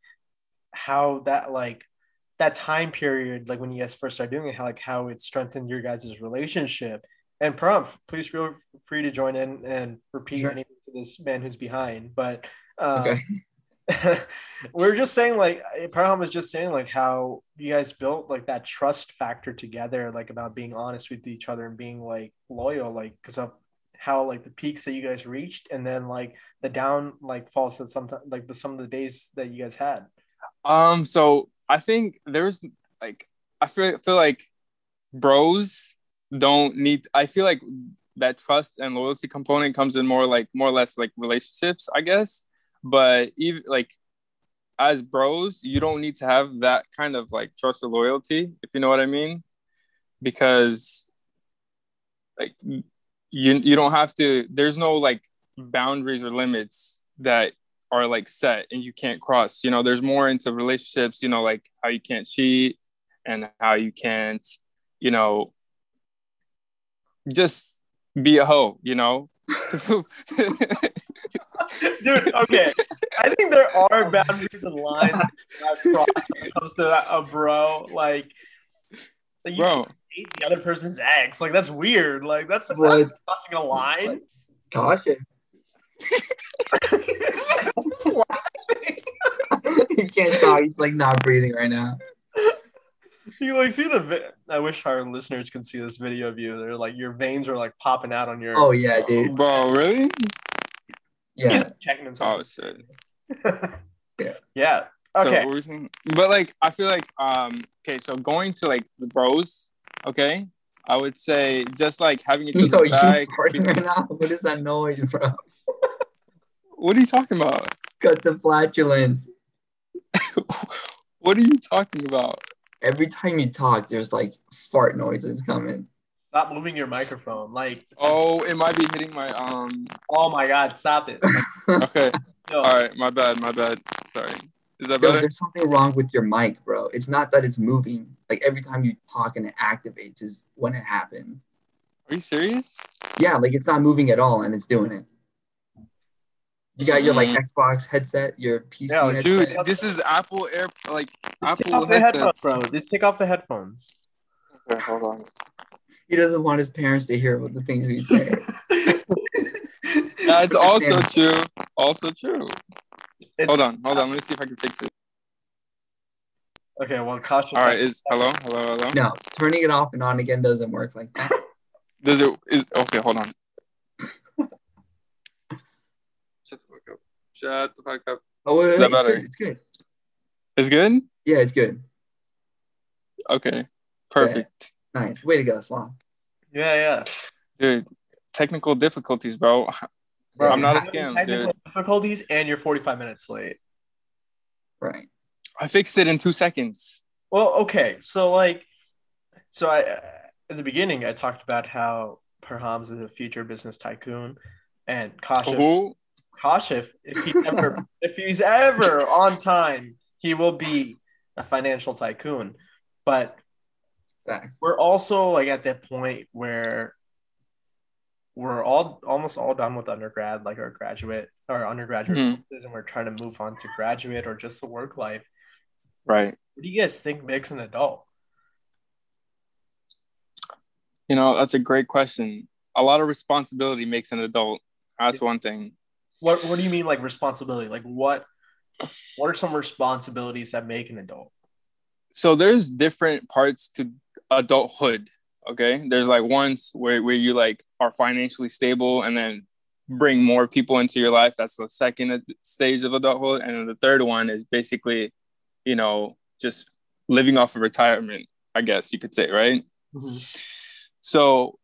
how that like that time period, like when you guys first started doing it, how like how it strengthened your guys' relationship and Prompt, please feel free to join in and repeat Sure. anything to this man who's behind. But um, Okay. we are just saying like Perham was just saying like how you guys built like that trust factor together like about being honest with each other and being like loyal like because of how like the peaks that you guys reached and then like the down like falls that sometimes like the some of the days that you guys had Um, so I think there's like I feel feel like bros don't need I feel like that trust and loyalty component comes in more like more or less like relationships, I guess. But even like as bros, you don't need to have that kind of like trust or loyalty, if you know what I mean. Because like you you don't have to there's no like boundaries or limits that are like set and you can't cross. You know, there's more into relationships, you know, like how you can't cheat and how you can't, you know, just be a hoe, you know. dude okay i think there are boundaries and lines that when it comes to a uh, bro like, like Bro, hate the other person's eggs. like that's weird like that's, that's crossing a line Caution. he can't talk. He's like not breathing right now. You like see the vi- I wish our listeners can see this video of you. They're like your veins are like popping out on your. Oh yeah, dude. bro, really? Yeah. He's checking himself. Oh shit. Yeah. yeah. Okay. what were we saying? But like I feel like um okay, so going to like the bros, okay, I would say just like having it to Yo, the you back. farting right now? What is that noise, bro? What are you talking about? Cut the flatulence. what are you talking about? Every time you talk, there's like fart noises coming. Stop moving your microphone. Like. Oh, it might be hitting my um Oh my God! Stop it. okay. No. All right, my bad, my bad. Sorry. Is that Yo, better? there's something wrong with your mic, bro. It's not that it's moving. Like every time you talk and it activates is when it happens. Are you serious? Yeah, like it's not moving at all and it's doing it. You got your like Mm. Xbox headset, your PC Yeah, headset. Dude, this is Apple Air like Just take Apple off the headphones, bro. Just take off the headphones. Okay, hold on. He doesn't want his parents to hear what the things we say. That's also true. Also true. It's- Hold on, hold on. Let me see if I can fix it. Okay, well, caution. All right, is hello, hello, hello. no, turning it off and on again doesn't work like that. Does it is okay? Hold on. Shut the fuck up. Shut the fuck up. Oh, wait, wait, Is wait, that it's better? good. It's good. It's good. Yeah, it's good. Okay, perfect, Nice. Way to go, Sloth. Yeah, yeah. dude. Technical difficulties, bro. Bro, I'm not a scam, Technical dude. difficulties, and you're 45 minutes late. Right. I fixed it in two seconds. Well, okay, so like, so I uh, in the beginning I talked about how Perhams is a future business tycoon, and Kashif, Who? Kashif, if he ever, if he's ever on time, he will be a financial tycoon. But Facts. we're also like at that point where we're all almost all done with undergrad, like our graduate or undergraduate Mhm. and we're trying to move on to graduate or just the work life. Right. What do you guys think makes an adult? You know, that's a great question. A lot of responsibility makes an adult. That's one thing. What What do you mean, like responsibility? Like what? What are some responsibilities that make an adult? so there's different parts to adulthood okay there's like ones where, where you like are financially stable and then bring more people into your life that's the second stage of adulthood and then the third one is basically you know just living off of retirement i guess you could say right mm-hmm. so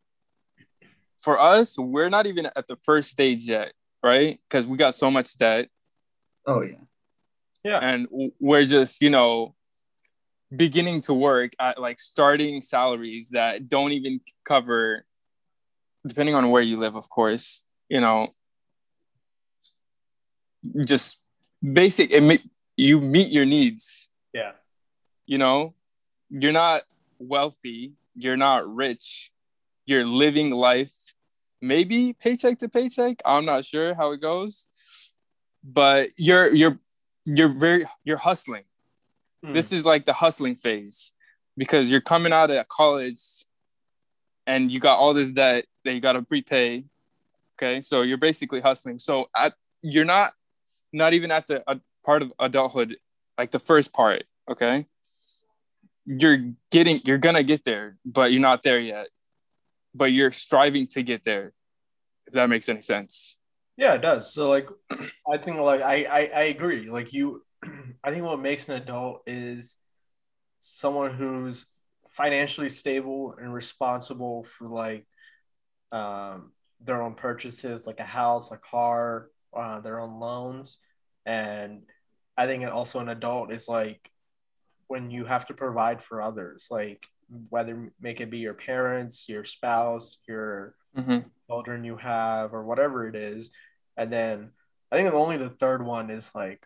for us we're not even at the first stage yet right because we got so much debt Oh yeah. Yeah. and we're just you know beginning to work at like starting salaries that don't even cover depending on where you live of course you know just basic it ma- you meet your needs Yeah. you know you're not wealthy you're not rich you're living life maybe paycheck to paycheck i'm not sure how it goes but you're you're you're very you're hustling Hmm. this is like the hustling phase because you're coming out of college and you got all this debt that you got to prepay. Okay, so you're basically hustling. So at you're not not even at the uh, part of adulthood, like the first part. Okay, you're getting you're gonna get there, but you're not there yet. But you're striving to get there. If that makes any sense. Yeah, it does. So like, I think like I I, I agree. Like you, I think what makes an adult is someone who's financially stable and responsible for like um, their own purchases, like a house, a car, uh, their own loans, and I think also an adult is like when you have to provide for others, like whether make it be your parents, your spouse, your mm-hmm. children you have, or whatever it is, and then I think only the third one is like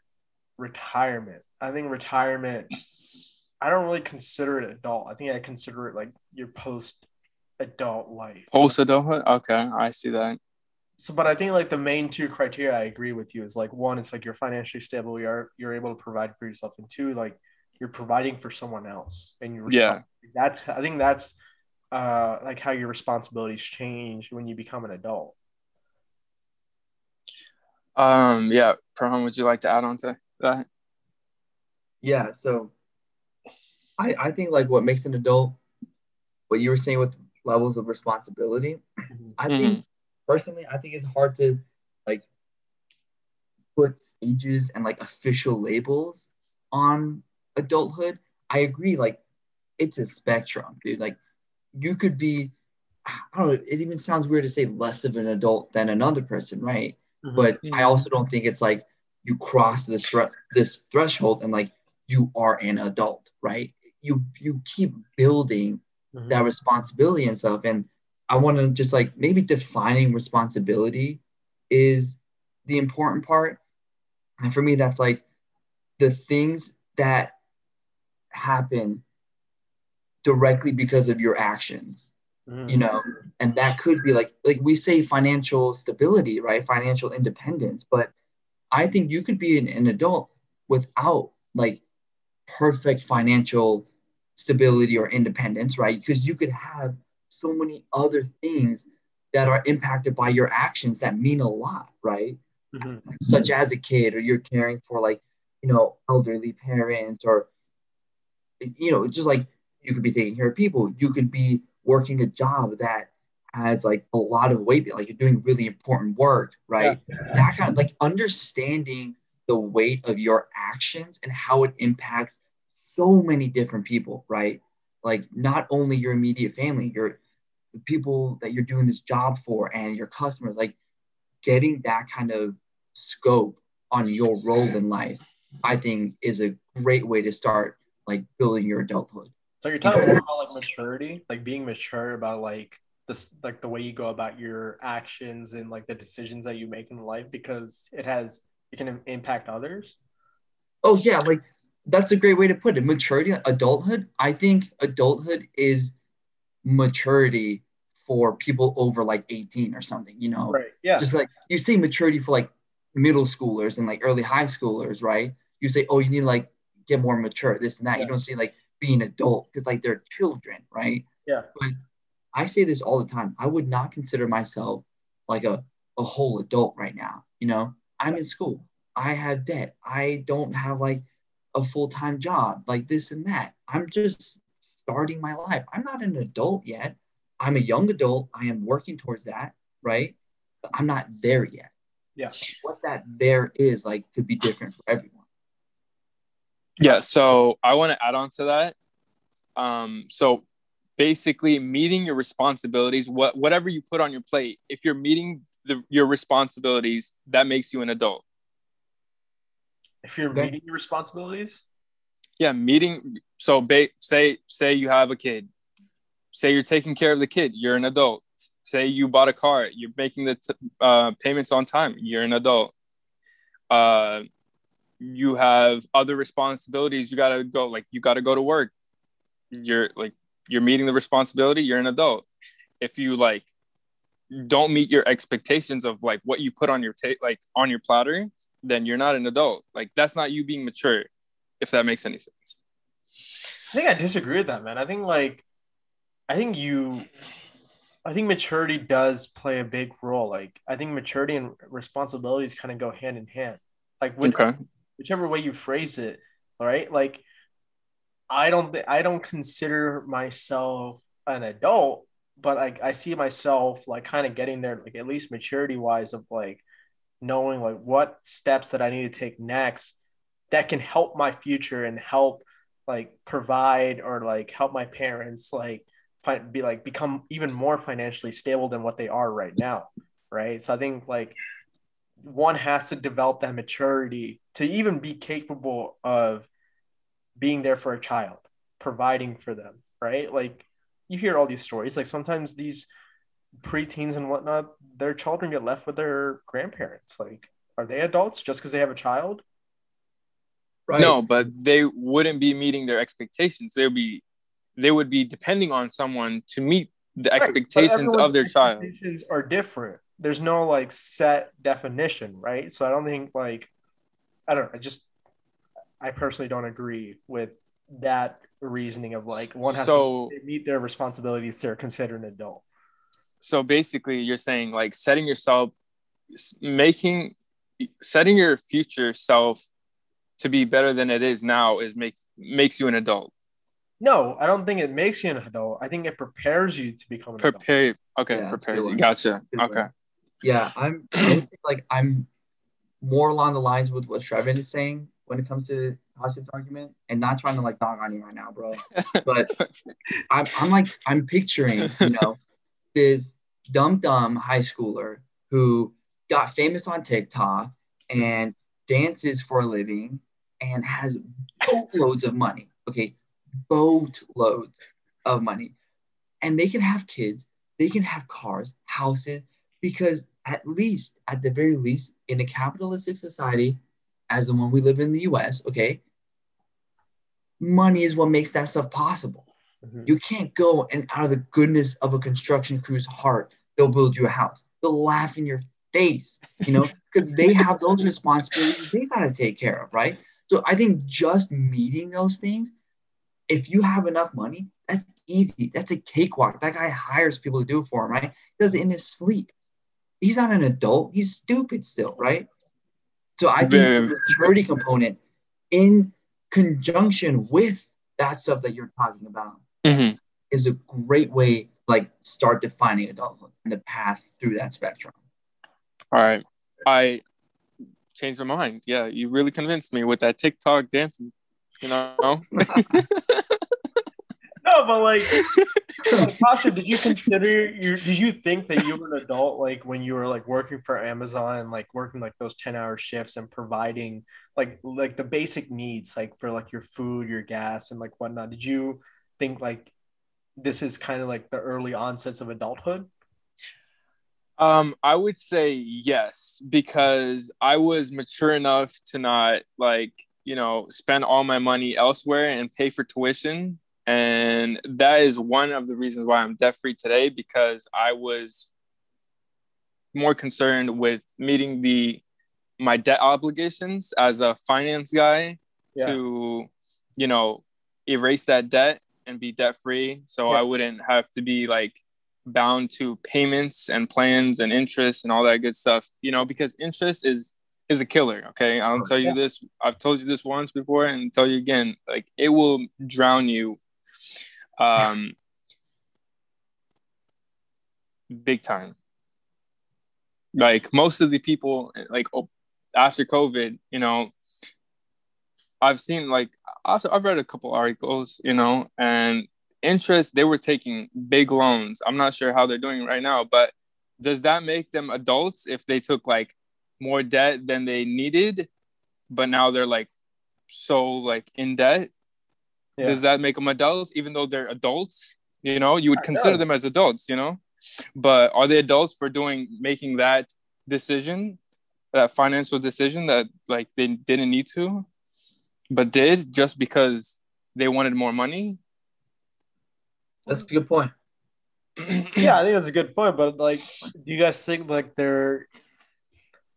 retirement. I think retirement. I don't really consider it adult. I think I consider it like your post adult life. Post adulthood? Okay, I see that. So, but I think like the main two criteria I agree with you is like one, it's like you're financially stable, you're you're able to provide for yourself, and two, like you're providing for someone else, and you're yeah. That's I think that's uh like how your responsibilities change when you become an adult. Um. Yeah, Perham, would you like to add on to that? Yeah. So, I I think like what makes an adult, what you were saying with levels of responsibility, mm-hmm. I think mm-hmm personally, I think it's hard to like put stages and like official labels on adulthood. I agree, like it's a spectrum, dude. Like you could be, I don't know, it even sounds weird to say less of an adult than another person, right? Mm-hmm. But I also don't think it's like you cross this thre- this threshold and like you are an adult, right? You you keep building mm-hmm. that responsibility and stuff. And I want to just like maybe defining responsibility is the important part. And for me, that's like the things that happen directly because of your actions, mm. you know, and that could be like, like we say financial stability, right? Financial independence. But I think you could be an, an adult without like perfect financial stability or independence, right? Because you could have so many other things that are impacted by your actions that mean a lot, right? Mm-hmm. Such as a kid, or you're caring for like, you know, elderly parents, or, you know, just like you could be taking care of people. You could be working a job that has like a lot of weight, like you're doing really important work, right? Yeah. That kind of like understanding the weight of your actions and how it impacts so many different people, right? Like not only your immediate family, your the people that you're doing this job for and your customers, like getting that kind of scope on your role in life, I think is a great way to start like building your adulthood. So you're talking more about like maturity, like being mature about like this, like the way you go about your actions and like the decisions that you make in life because it has it can impact others. Oh yeah, like that's a great way to put it. Maturity, adulthood. I think adulthood is maturity for people over like 18 or something, you know? Right. Yeah. Just like you say maturity for like middle schoolers and like early high schoolers, right? You say, oh, you need to like get more mature, this and that. Yeah. You don't say like being adult because like they're children, right? Yeah. But I say this all the time. I would not consider myself like a, a whole adult right now. You know, I'm in school. I have debt. I don't have like a full time job, like this and that. I'm just starting my life. I'm not an adult yet. I'm a young adult. I am working towards that, right? But I'm not there yet. Yeah. What that there is like could be different for everyone. Yeah. So I want to add on to that. Um, so basically meeting your responsibilities, what whatever you put on your plate, if you're meeting the, your responsibilities, that makes you an adult. If you're okay. meeting your responsibilities? Yeah, meeting so ba- say say you have a kid. Say you're taking care of the kid you're an adult. Say you bought a car you're making the t- uh, payments on time you're an adult. Uh, you have other responsibilities you gotta go like you gotta go to work. You're like you're meeting the responsibility you're an adult. If you like don't meet your expectations of like what you put on your ta- like on your platter then you're not an adult. Like that's not you being mature if that makes any sense i think i disagree with that man i think like I think you I think maturity does play a big role. Like I think maturity and responsibilities kind of go hand in hand. Like Okay. whichever way you phrase it, all right? Like I don't th- I don't consider myself an adult, but like I see myself like kind of getting there, like at least maturity wise of like knowing like what steps that I need to take next that can help my future and help like provide or like help my parents like find be like become even more financially stable than what they are right now right? So i think like one has to develop that maturity to even be capable of being there for a child providing for them right? Like you hear all these stories like sometimes these preteens and whatnot their children get left with their grandparents. Like are they adults just because they have a child Right. No, but they wouldn't be meeting their expectations. They would be they would be depending on someone to meet the Right, expectations of their child. expectations are different. There's no like set definition, right? So I don't think like I don't know. I just I personally don't agree with that reasoning of like one has So- to meet their responsibilities to consider an adult. So basically, you're saying like setting yourself, making, setting your future self to be better than it is now is make makes you an adult. No, I don't think it makes you an adult. I think it prepares you to become an adult. Prepare. Okay, Yeah, prepares you. Gotcha. Okay. Yeah, I'm. I would say like I'm more along the lines with what Trevin is saying when it comes to Hassan's argument, and not trying to like dog on you right now, bro. But I'm, I'm like I'm picturing, you know, this dumb dumb high schooler who got famous on TikTok and dances for a living and has boatloads of money. Okay, boatloads of money, and they can have kids, they can have cars, houses, because at least, at the very least, in a capitalistic society, as the one we live in the U.S., okay, money is what makes that stuff possible. Mhm. You can't go and out of the goodness of a construction crew's heart, they'll build you a house. They'll laugh in your face, you know, because they have those responsibilities they got to take care of, right? So I think just meeting those things, if you have enough money, that's easy. That's a cakewalk. That guy hires people to do it for him, right? He does it in his sleep. He's not an adult. He's stupid still, right? So I think the maturity component in conjunction with that stuff that you're talking about hmm is a great way like start defining adulthood and the path through that spectrum. All right. I changed my mind. Yeah, you really convinced me with that TikTok dancing. You know. No, but like, like, Pasha, did you consider you? Did you think that you were an adult like when you were like working for Amazon and like working like those ten hour shifts and providing like like the basic needs like for like your food, your gas, and like whatnot? Did you think like this is kind of like the early onsets of adulthood? Um, I would say yes because I was mature enough to not like you know spend all my money elsewhere and pay for tuition, and that is one of the reasons why I'm debt free today because I was more concerned with meeting the my debt obligations as a finance guy Yeah. to you know erase that debt and be debt free so Yeah. i wouldn't have to be like bound to payments and plans and interest and all that good stuff you know because interest is is a killer okay? I'll tell you this i've told you this once before and tell you again like it will drown you um big time. Like most of the people like after covid you know i've seen like I've, I've read a couple articles you know and interest they were taking big loans. I'm not sure how they're doing right now but does that make them adults if they took like more debt than they needed but now they're like so like in debt? Yeah. does that make them adults even though they're adults? You know you would It consider does. them as adults you know? But are they adults for doing making that decision that financial decision that like they didn't need to but did just because they wanted more money That's a good point. yeah, I think that's a good point. But like, do you guys think like they're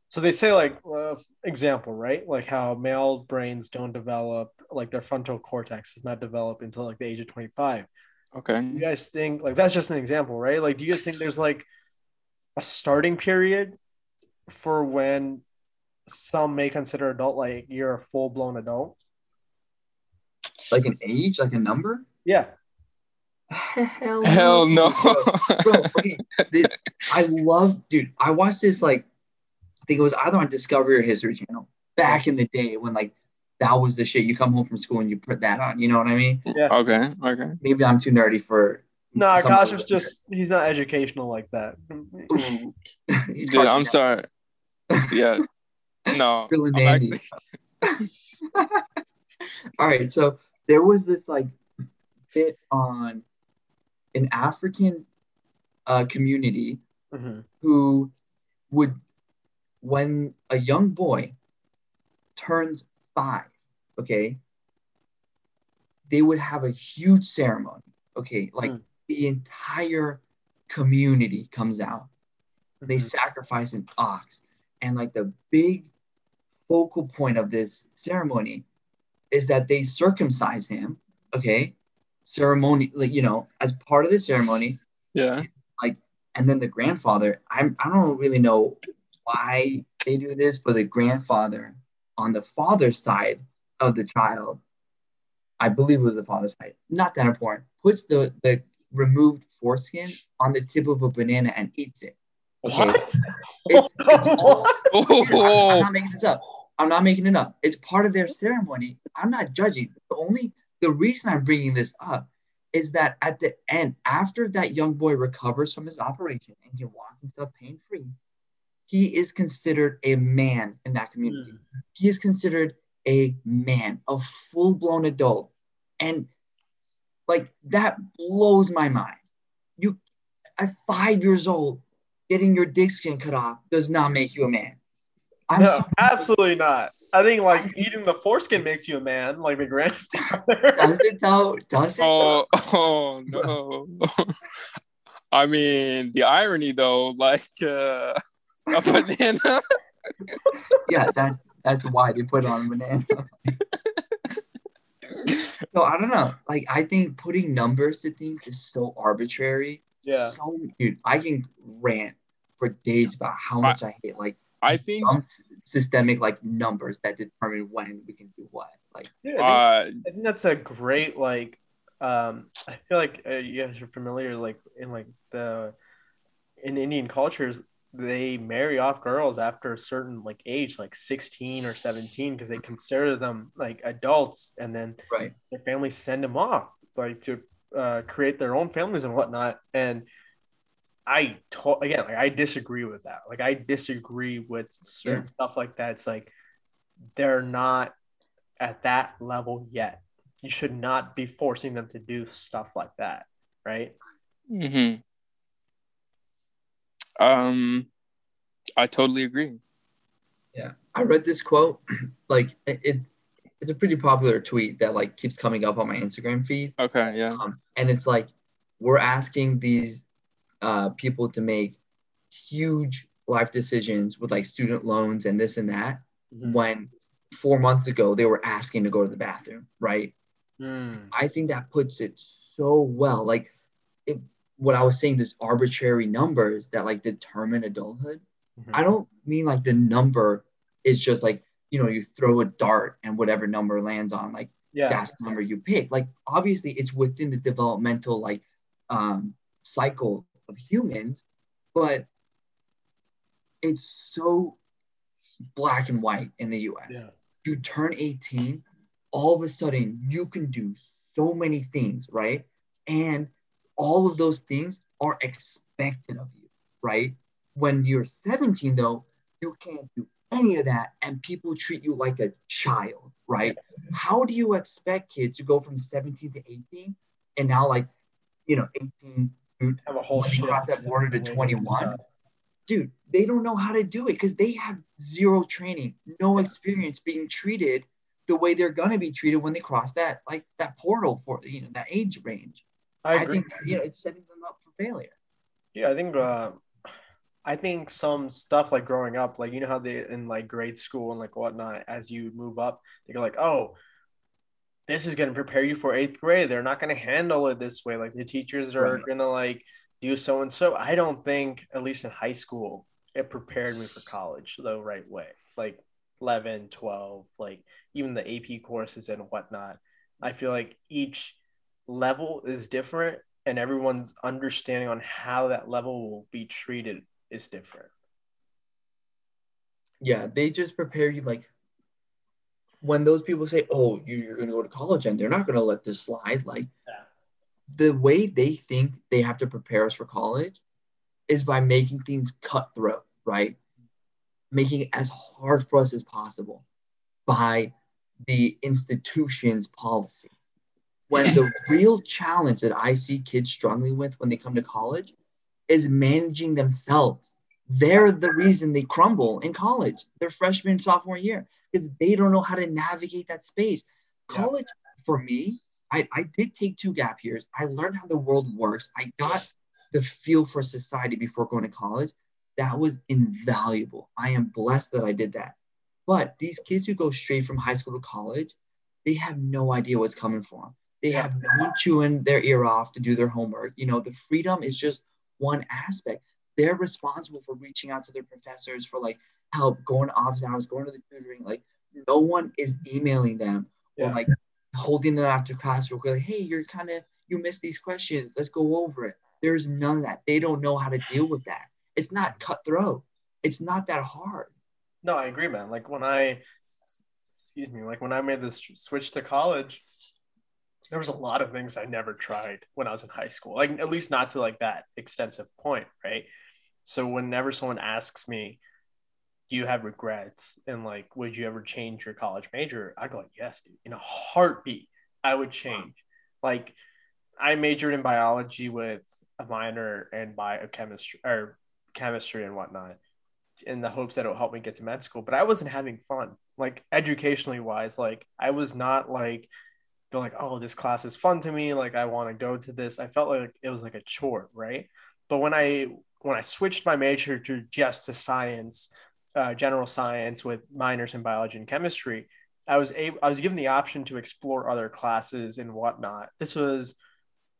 so they say like uh, example right like how male brains don't develop like their frontal cortex does not develop until like the age of 25 Okay. Do you guys think like that's just an example, right? Like, do you guys think there's like a starting period for when some may consider adult like you're a full blown adult? Like an age, like a number? Yeah. Hell, Hell no. Bro, okay, this- I love, dude. I watched this like, I think it was either on Discovery or History Channel back in the day when like that was the shit. You come home from school and you put that on. You know what I mean? Yeah. okay. Okay. Maybe I'm too nerdy for. Nah, some of Gosh the is just he's not educational like that. He's Dude, I'm sorry. Yeah. No. Bill I'm actually- All right, so there was this like bit on an African uh, community Mhm. who would, when a young boy turns five, okay, they would have a huge ceremony, okay, like Mm. the entire community comes out. They Mhm. sacrifice an ox, and like the big focal point of this ceremony is that they circumcise him, okay, ceremony, like you know, as part of the ceremony, Yeah. Like, and then the grandfather I'm, i don't really know why they do this but the grandfather on the father's side of the child i believe it was the father's side not that important puts the the removed foreskin on the tip of a banana and eats it Okay. What? It's- it's all- Oh. I'm, I'm not making this up. I'm not making it up. It's part of their ceremony. I'm not judging. The only the reason I'm bringing this up is that at the end, after that young boy recovers from his operation and can walk and stuff pain free, he is considered a man in that community. Mm. He is considered a man, a full blown adult, and like that blows my mind. You, at five years old, getting your dick skin cut off does not make you a man. I'm no, sorry. absolutely not. I think like eating the foreskin makes you a man, like the grandfather. Does it though? Does it? Oh, oh no. I mean, the irony though, like uh, a banana. Yeah, that's that's why they put on a banana. so I don't know. Like I think putting numbers to things is so arbitrary. yeah. So, dude, I can rant for days about how much I hate like I think some s- systemic like numbers that determine when we can do what. Like Yeah, I think, uh I think that's a great like. Um, I feel like uh, you guys are familiar, like in like the in Indian cultures, they marry off girls after a certain like age, like sixteen or seventeen, because they consider them like adults, and then right. their families send them off like to uh, create their own families and whatnot and i to- again like i disagree with that like i disagree with certain Yeah. stuff like that it's like they're not at that level yet you should not be forcing them to do stuff like that right hmm Um I totally agree. Yeah, I read this quote. Like it, it, it's a pretty popular tweet that like keeps coming up on my Instagram feed. Okay, yeah. Um, and it's like we're asking these uh, people to make huge life decisions with like student loans and this and that. When four months ago they were asking to go to the bathroom, right? Mm. I think that puts it so well. Like it, what I was saying, this arbitrary numbers that like determine adulthood. Mhm. I don't mean like the number is just like, you know, you throw a dart and whatever number lands on, like yeah that's the number you pick. Like obviously it's within the developmental like um cycle of humans, but it's so black and white in the US. yeah You turn 18, all of a sudden you can do so many things, right? And all of those things are expected of you, right? When you're 17, though, you can't do any of that, and people treat you like a child, right? How do you expect kids to go from 17 to 18 and now, like, you know, 18, have a whole cross that border to in the way they do 21, dude, they don't know how to do it because they have zero training, no experience being treated the way they're gonna be treated when they cross that like that portal for you know that age range. i I, think you know it's setting them up for failure. Yeah, I think uh, I think some stuff like growing up, like you know how they in like grade school and like whatnot, as you move up, they're like, oh, this is going to prepare you for eighth grade. They're not going to handle it this way. Like the teachers are Right. going to like do so and so. I don't think, at least in high school, it prepared me for college the right way. Like 11, 12, like even the AP courses and whatnot. I feel like each level is different and everyone's understanding on how that level will be treated is different. Yeah, they just prepare you like when those people say, "Oh, you- you're going to go to college," and they're not going to let this slide. Like Yeah. the way they think they have to prepare us for college is by making things cutthroat, right? Making it as hard for us as possible by the institution's policy. When the real challenge that I see kids struggling with when they come to college is managing themselves. They're the reason they crumble in college, their freshman sophomore year, because they don't know how to navigate that space. Yeah. College, for me, I, I did take two gap years. I learned how the world works. I got the feel for society before going to college. That was invaluable. I am blessed that I did that. But these kids who go straight from high school to college, they have no idea what's coming for them. They Yeah. have no one chewing their ear off to do their homework. You know, the freedom is just one aspect. They're responsible for reaching out to their professors for like help, going to office hours, going to the tutoring. Like no one is emailing them or Yeah. like holding them after class real quick. Like, hey, you're kind of you missed these questions. Let's go over it. There's none of that. They don't know how to deal with that. It's not cutthroat. It's not that hard. No, I agree, man. Like when I, excuse me, like when I made this switch to college, there was a lot of things I never tried when I was in high school. Like at least not to like that extensive point, right? So whenever someone asks me, "Do you have regrets?" and like, "Would you ever change your college major?" I go like, "Yes, dude. In a heartbeat, I would change." Like, I majored in biology with a minor in biochemistry or chemistry and whatnot in the hopes that it'll help me get to med school, but I wasn't having fun. Like educationally wise, like I was not like feel like, oh, this class is fun to me. Like I want to go to this. I felt like it was like a chore, right? But when I when I switched my major to just to science, uh, general science with minors in biology and chemistry, I was able I was given the option to explore other classes and whatnot. This was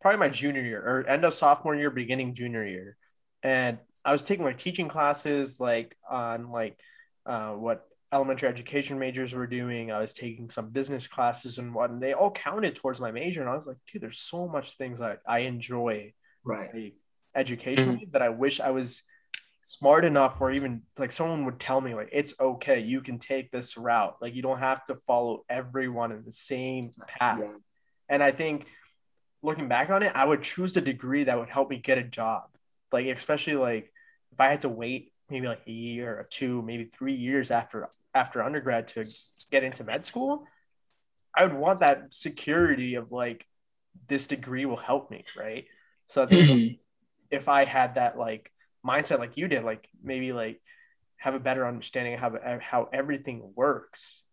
probably my junior year or end of sophomore year, beginning junior year. And I was taking like teaching classes like on like uh, what elementary education majors were doing. I was taking some business classes and what, and they all counted towards my major. And I was like, dude, there's so much things that I enjoy Right. like, educationally that I wish I was smart enough or even like someone would tell me like it's okay you can take this route like you don't have to follow everyone in the same path Yeah. and I think looking back on it, I would choose a degree that would help me get a job. Like especially like if I had to wait maybe like a year or two, maybe three years after after undergrad to get into med school, I would want that security of like this degree will help me, right? So I think Mhm. If I had that like mindset like you did, like maybe like have a better understanding of how how everything works,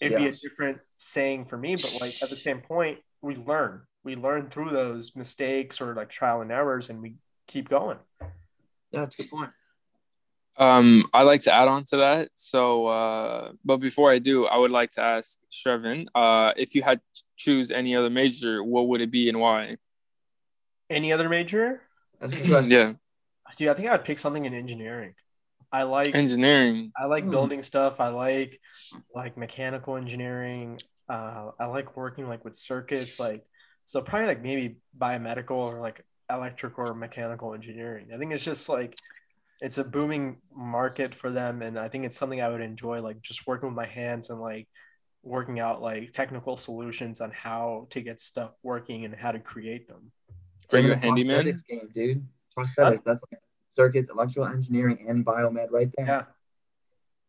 it'd be a different saying for me. But like at the same point, we learn. We learn through those mistakes or like trial and errors, and we keep going. Yeah, that's a good point. Um, I'd like to add on to that. So, uh, but before I do, I would like to ask Shrevin, uh, if you had to choose any other major, what would it be and why? Any other major? That's a good question. yeah, Dude, I think I'd pick something in engineering. I like engineering. I like Hmm. building stuff. I like like mechanical engineering. Uh, I like working like with circuits. Like so, probably like maybe biomedical or like electrical or mechanical engineering. I think it's just like it's a booming market for them, and I think it's something I would enjoy. Like just working with my hands and like working out like technical solutions on how to get stuff working and how to create them. Are you a Even the handyman? prosthetics Game, dude. Prosthetics. That's like circuits, electrical engineering, and biomed right there. Yeah.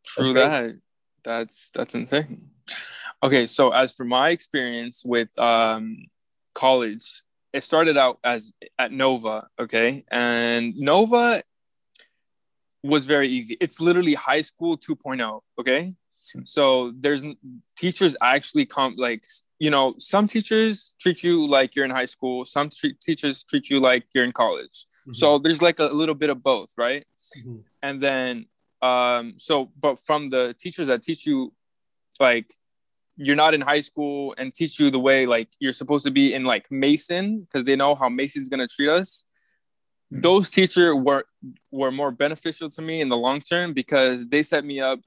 True great. that. That's that's insane. Okay, so as for my experience with um, college, it started out as at Nova, okay, and Nova was very easy. It's literally high school 2.0, okay. So there's teachers actually come like you know some teachers treat you like you're in high school. Some teachers treat you like you're in college. So there's like a little bit of both, right? Mhm. and then um so but from the teachers that teach you like you're not in high school and teach you the way like you're supposed to be in like Mason because they know how Mason's gonna treat us. Mm-hmm. Those teachers were were more beneficial to me in the long term because they set me up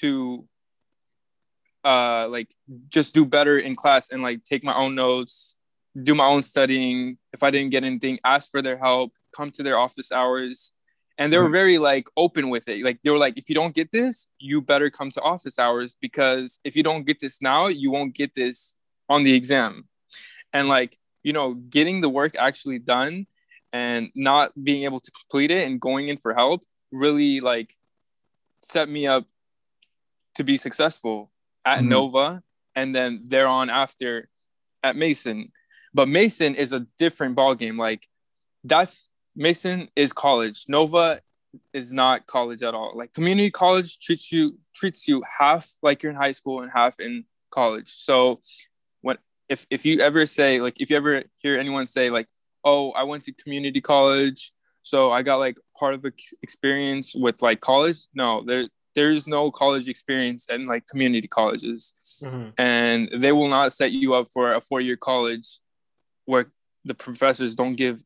to uh like just do better in class and like take my own notes, do my own studying. If I didn't get anything, ask for their help, come to their office hours and they were mm-hmm. very like open with it like they were like if you don't get this you better come to office hours because if you don't get this now you won't get this on the exam and like you know getting the work actually done and not being able to complete it and going in for help really like set me up to be successful at mm-hmm. nova and then they're thereon after at mason but mason is a different ball game like that's Mason is college. Nova is not college at all. Like community college treats you treats you half like you're in high school and half in college. So when if if you ever say like if you ever hear anyone say like, "Oh, I went to community college, so I got like part of the experience with like college." No, there there's no college experience in like community colleges. Mm-hmm. And they will not set you up for a four-year college where the professors don't give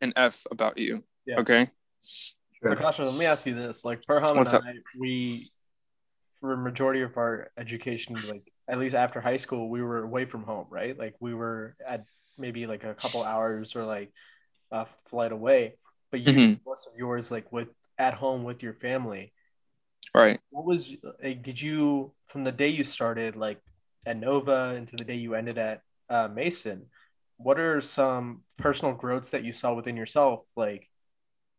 an F about you. Yeah. Okay. Sure. So Kasha, let me ask you this: like Perham and I, we for a majority of our education, like at least after high school, we were away from home, right? Like we were at maybe like a couple hours or like a flight away. But you, mm-hmm. most of yours, like with at home with your family. Right. What was like? Did you from the day you started like at Nova into the day you ended at uh, Mason? what are some personal growths that you saw within yourself like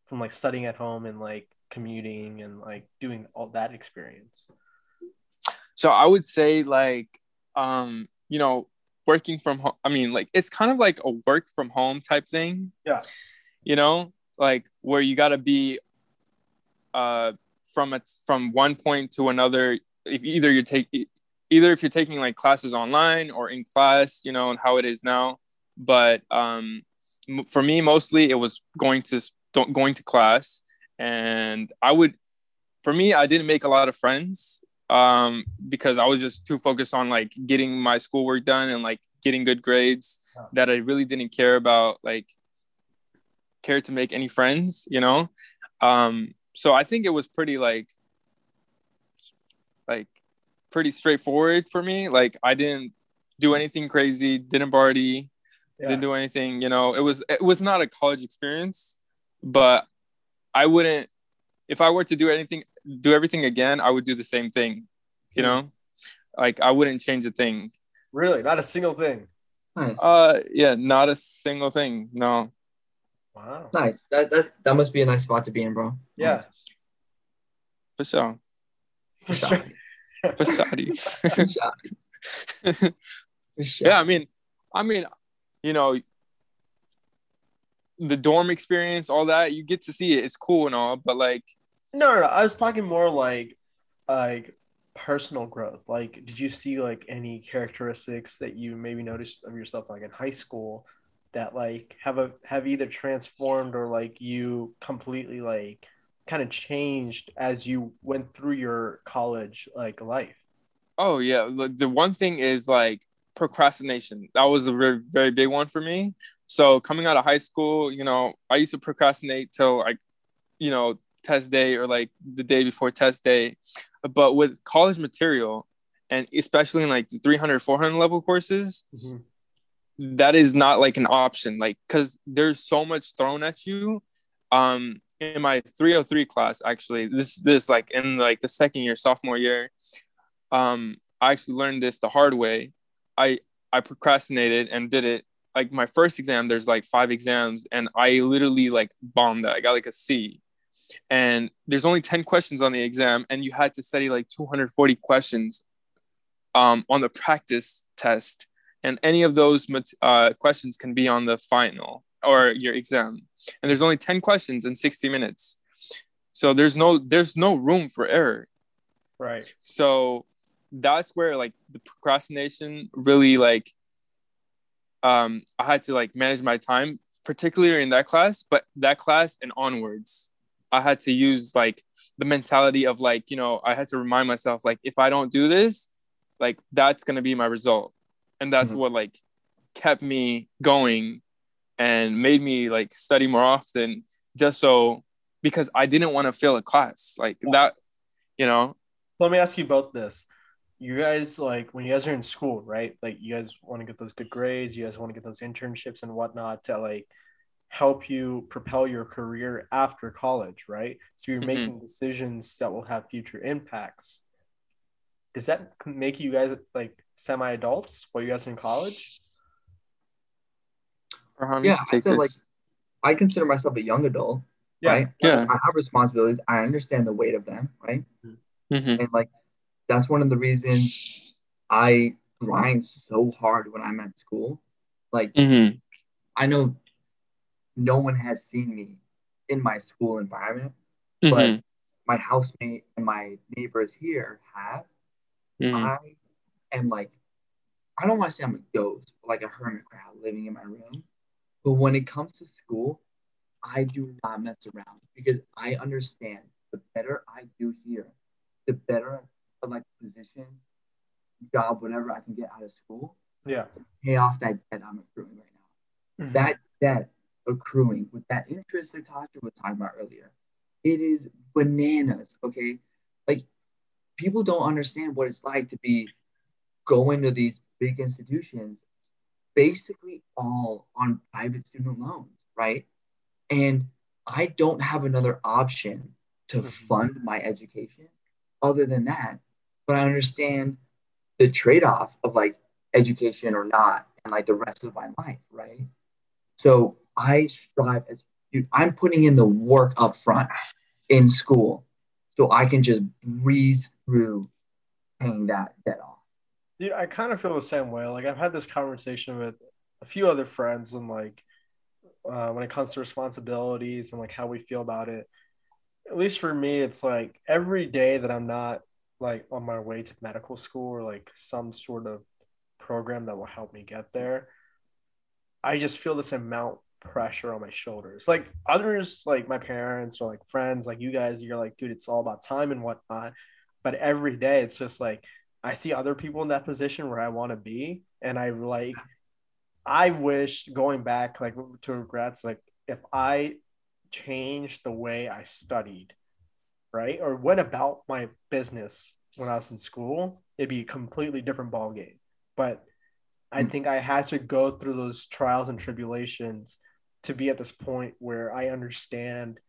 from like studying at home and like commuting and like doing all that experience so i would say like um you know working from home i mean like it's kind of like a work from home type thing yeah you know like where you got to be uh from it from one point to another if either you're taking either if you're taking like classes online or in class you know and how it is now. But um, for me mostly it was going to going to class. And i would for me i didn't make a lot of friends um, because i was just too focused on like getting my schoolwork done and like getting good grades that i really didn't care about like care to make any friends you know? Um, so i think it was pretty like like pretty straightforward for me like i didn't do anything crazy didn't party yeah. didn't do anything. You know, it was it was not a college experience, but I wouldn't if I were to do anything do everything again, I would do the same thing. You hmm. know, like I wouldn't change a thing. Really, not a single thing. Nice. Uh, yeah, not a single thing. No. Wow. Nice. That that's that must be a nice spot to be in, bro. Yeah. Nice. For sure. For sure. For sure. yeah, I mean, I mean, you know, the dorm experience, all that, you get to see it. It's cool and all, but like no, no, no. I was talking more like like personal growth. Like, did you see like any characteristics that you maybe noticed of yourself like in high school that like have a have either transformed or like you completely like kind of changed as you went through your college like life? Oh yeah, the one thing is like procrastination. That was a very, very big one for me. So coming out of high school, you know, I used to procrastinate till like, you know, test day or like the day before test day. But with college material, and especially in like the 300, 400 level courses, mm-hmm. That is not like an option. Like, cause there's so much thrown at you. Um, in my 303 class, actually, this this like in like the second year, sophomore year, um, I actually learned this the hard way. I I procrastinated and did it. Like my first exam, there's like five exams, and I literally like bombed that. I got like a C. And there's only 10 questions on the exam, and you had to study like 240 questions um, on the practice test. And any of those uh, questions can be on the final or your exam. And there's only 10 questions in 60 minutes. So there's no there's no room for error. Right. So that's where like the procrastination really like um I had to like manage my time, particularly in that class, but that class and onwards. I had to use like the mentality of like, you know, I had to remind myself like if I don't do this, like that's gonna be my result, and that's Mhm. what like kept me going and made me like study more often, just so because I didn't want to fail a class like that, you know. Let me ask you both this. You guys like when you guys are in school, right? Like you guys want to get those good grades, you guys want to get those internships and whatnot to like help you propel your career after college, right? So you're Mhm. making decisions that will have future impacts. Does that make you guys like semi adults while you guys are in college? Farhan, Yeah, you I said, this. like, I consider myself a young adult, Yeah. right? Yeah. I have responsibilities. I understand the weight of them, right? Mhm. And like that's one of the reasons I grind so hard when I'm at school. Like Mhm. I know no one has seen me in my school environment, Mhm. but my housemate and my neighbors here have. Mhm. I am like, I don't want to say I'm a ghost, but like a hermit crab living in my room. But when it comes to school, I do not mess around because I understand the better I do here, the better like position, job, whatever I can get out of school, Yeah. pay off that debt I'm accruing right now. Mhm. That debt accruing with that interest that Kasha was talking about earlier, it is bananas. Okay, like people don't understand what it's like to be going to these big institutions, basically all on private student loans, right? And I don't have another option to Mhm. fund my education other than that. But I understand the trade off of like education or not, and like the rest of my life, right? So I strive as dude, I'm putting in the work up front in school so I can just breeze through paying that debt off. Dude, I kind of feel the same way. Like I've had this conversation with a few other friends, and like uh, when it comes to responsibilities and like how we feel about it. At least for me, it's like every day that I'm not like on my way to medical school or like some sort of program that will help me get there. I just feel this amount pressure on my shoulders. Like others, like my parents or like friends, like you guys, you're like, dude, it's all about time and whatnot. But every day, it's just like I see other people in that position where I want to be, and I like, I wish going back like to regrets, like if I changed the way I studied, right, or went about my business when I was in school, it'd be a completely different ball game. But I Mm. think I had to go through those trials and tribulations to be at this point where I understand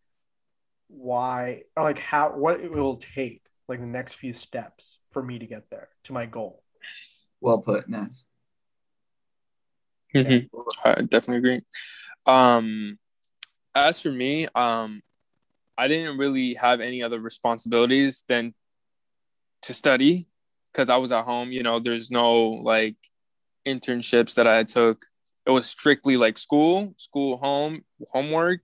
why, or like how, what it will take, like the next few steps for me to get there to my goal. Well put, Ness. Mhm. I definitely agree. Um, as for me, um, I didn't really have any other responsibilities than to study because I was at home. You know, there's no like internships that I took. It was strictly like school, school, home, homework.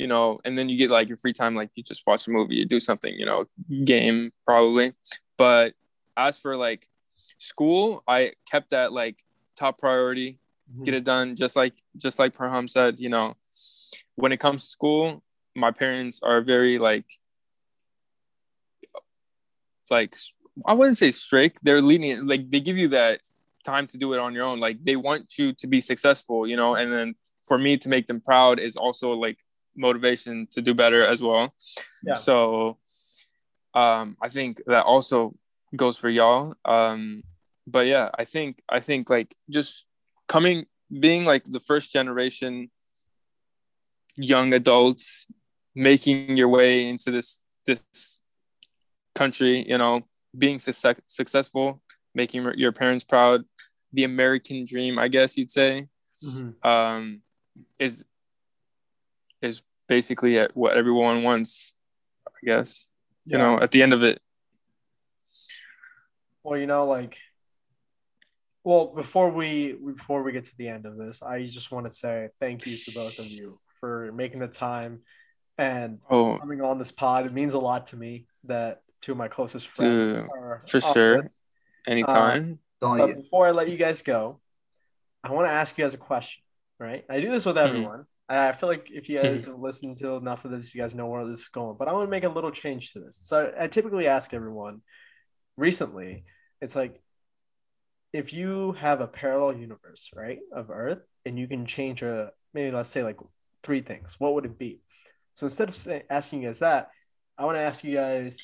You know, and then you get like your free time, like you just watch a movie, you do something, you know, game probably. But as for like school, I kept that like top priority mm-hmm. get it done. Just like just like Perham said you know when it comes to school my parents are very like like I wouldn't say strict. They're lenient. Like they give you that time to do it on your own. Like they want you to be successful you know and then for me to make them proud is also like motivation to do better as well Yeah. so um I think that also goes for y'all um but yeah I think I think like just coming being like the first generation young adults making your way into this this country you know being success, successful making your parents proud the american dream i guess you'd say Mhm. um is is basically at what everyone wants i guess you know at the end of it Well, you know, like, well, before we before we get to the end of this, I just want to say thank you to both of you for making the time and oh coming on this pod. It means a lot to me that two of my closest friends Dude, are for on sure. this. anytime uh, It's all But before I let you guys go, I want to ask you guys a question. Right? I do this with mm-hmm. everyone. I Uh, I feel like if you guys hmm. have listened to enough of this, you guys know where this is going. But I want to make a little change to this. So I, I typically ask everyone recently, it's like if you have a parallel universe, right, of Earth, and you can change a maybe let's say like three things, what would it be? So instead of say, asking you guys that, I want to ask you guys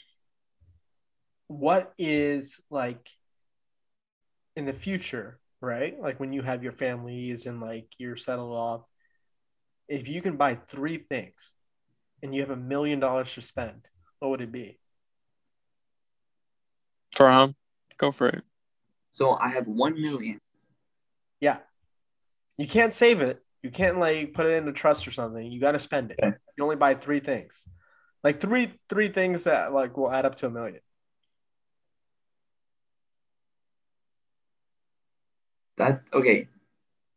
what is like in the future, right? Like when you have your families and like you're settled off, if you can buy three things and you have a million dollars to spend, what would it be? Farham, go for it. So I have one million. Yeah. You can't save it. You can't like put it into trust or something. You got to spend it. Okay. You only buy three things, like three three things that like will add up to a million. That okay.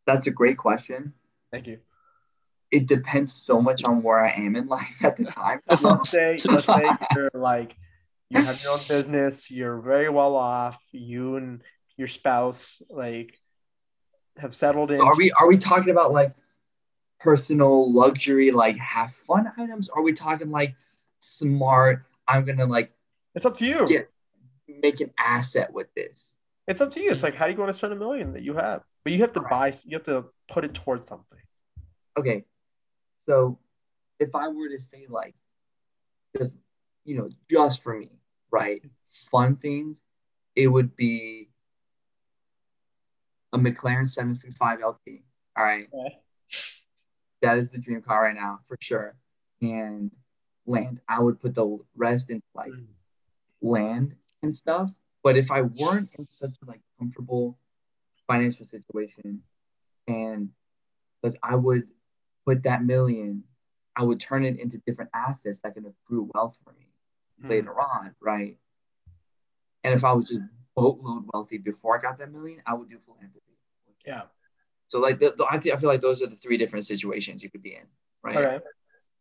That's a great question. Thank you. It depends so much on where I am in life at the time. Let's say let's say you're like you have your own business. You're very well off. You and your spouse like have settled in. are we are we talking about like personal luxury, like have fun items? Are we talking like smart? I'm gonna like It's up to you. Yeah. make an asset with this. It's up to you. It's like how do you want to spend a million that you have? But you have to buy. You have to put it towards something. Okay, so if I were to say like, just you know, just for me, right? Fun things, it would be a McLaren 765 LT. All right. Okay. That is the dream car right now for sure. And land. I would put the rest in like land and stuff. But if I weren't in such a like comfortable financial situation and like I would put that million, I would turn it into different assets that can accrue wealth for me later on, right? And if I was just boatload wealthy before I got that million, I would do philanthropy. Yeah. So like the, the, I think I feel like those are the three different situations you could be in, right? Okay.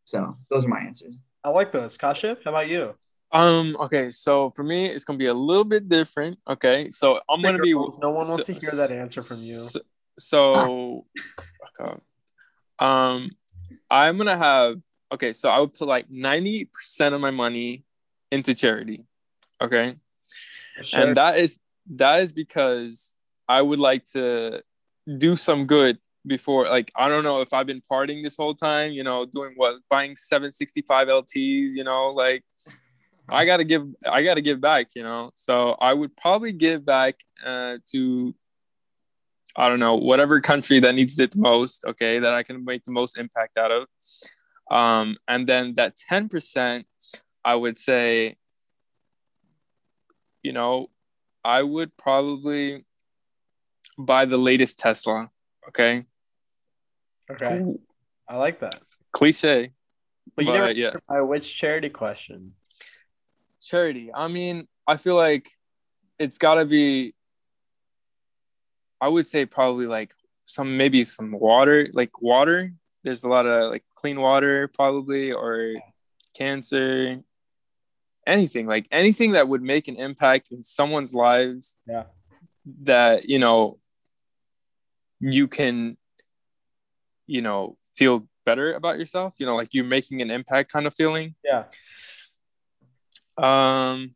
So those are my answers. I like those. Kashif, how about you? Um. Okay. So for me, it's gonna be a little bit different. Okay. So I'm gonna be. No one wants so- to hear that answer from you. So, so okay. Um, I'm gonna have. Okay. So I would put like ninety percent of my money into charity. Okay. Sure. and that is that is because I would like to do some good before like I don't know if I've been partying this whole time, you know, doing what buying 765 LTs, you know, like I got to give I got to give back, you know. So I would probably give back uh, to I don't know, whatever country that needs it the most, okay, that I can make the most impact out of. Um and then that 10% I would say you know, I would probably buy the latest Tesla. Okay. okay. I like that. Cliche. But you But, never yeah. by which charity question? Charity. I mean, I feel like it's got to be, I would say probably like some, maybe some water, like water. There's a lot of like clean water, probably, or cancer, anything, like anything that would make an impact in someone's lives. Yeah. that you know you can you know feel better about yourself you know like you're making an impact kind of feeling Yeah. um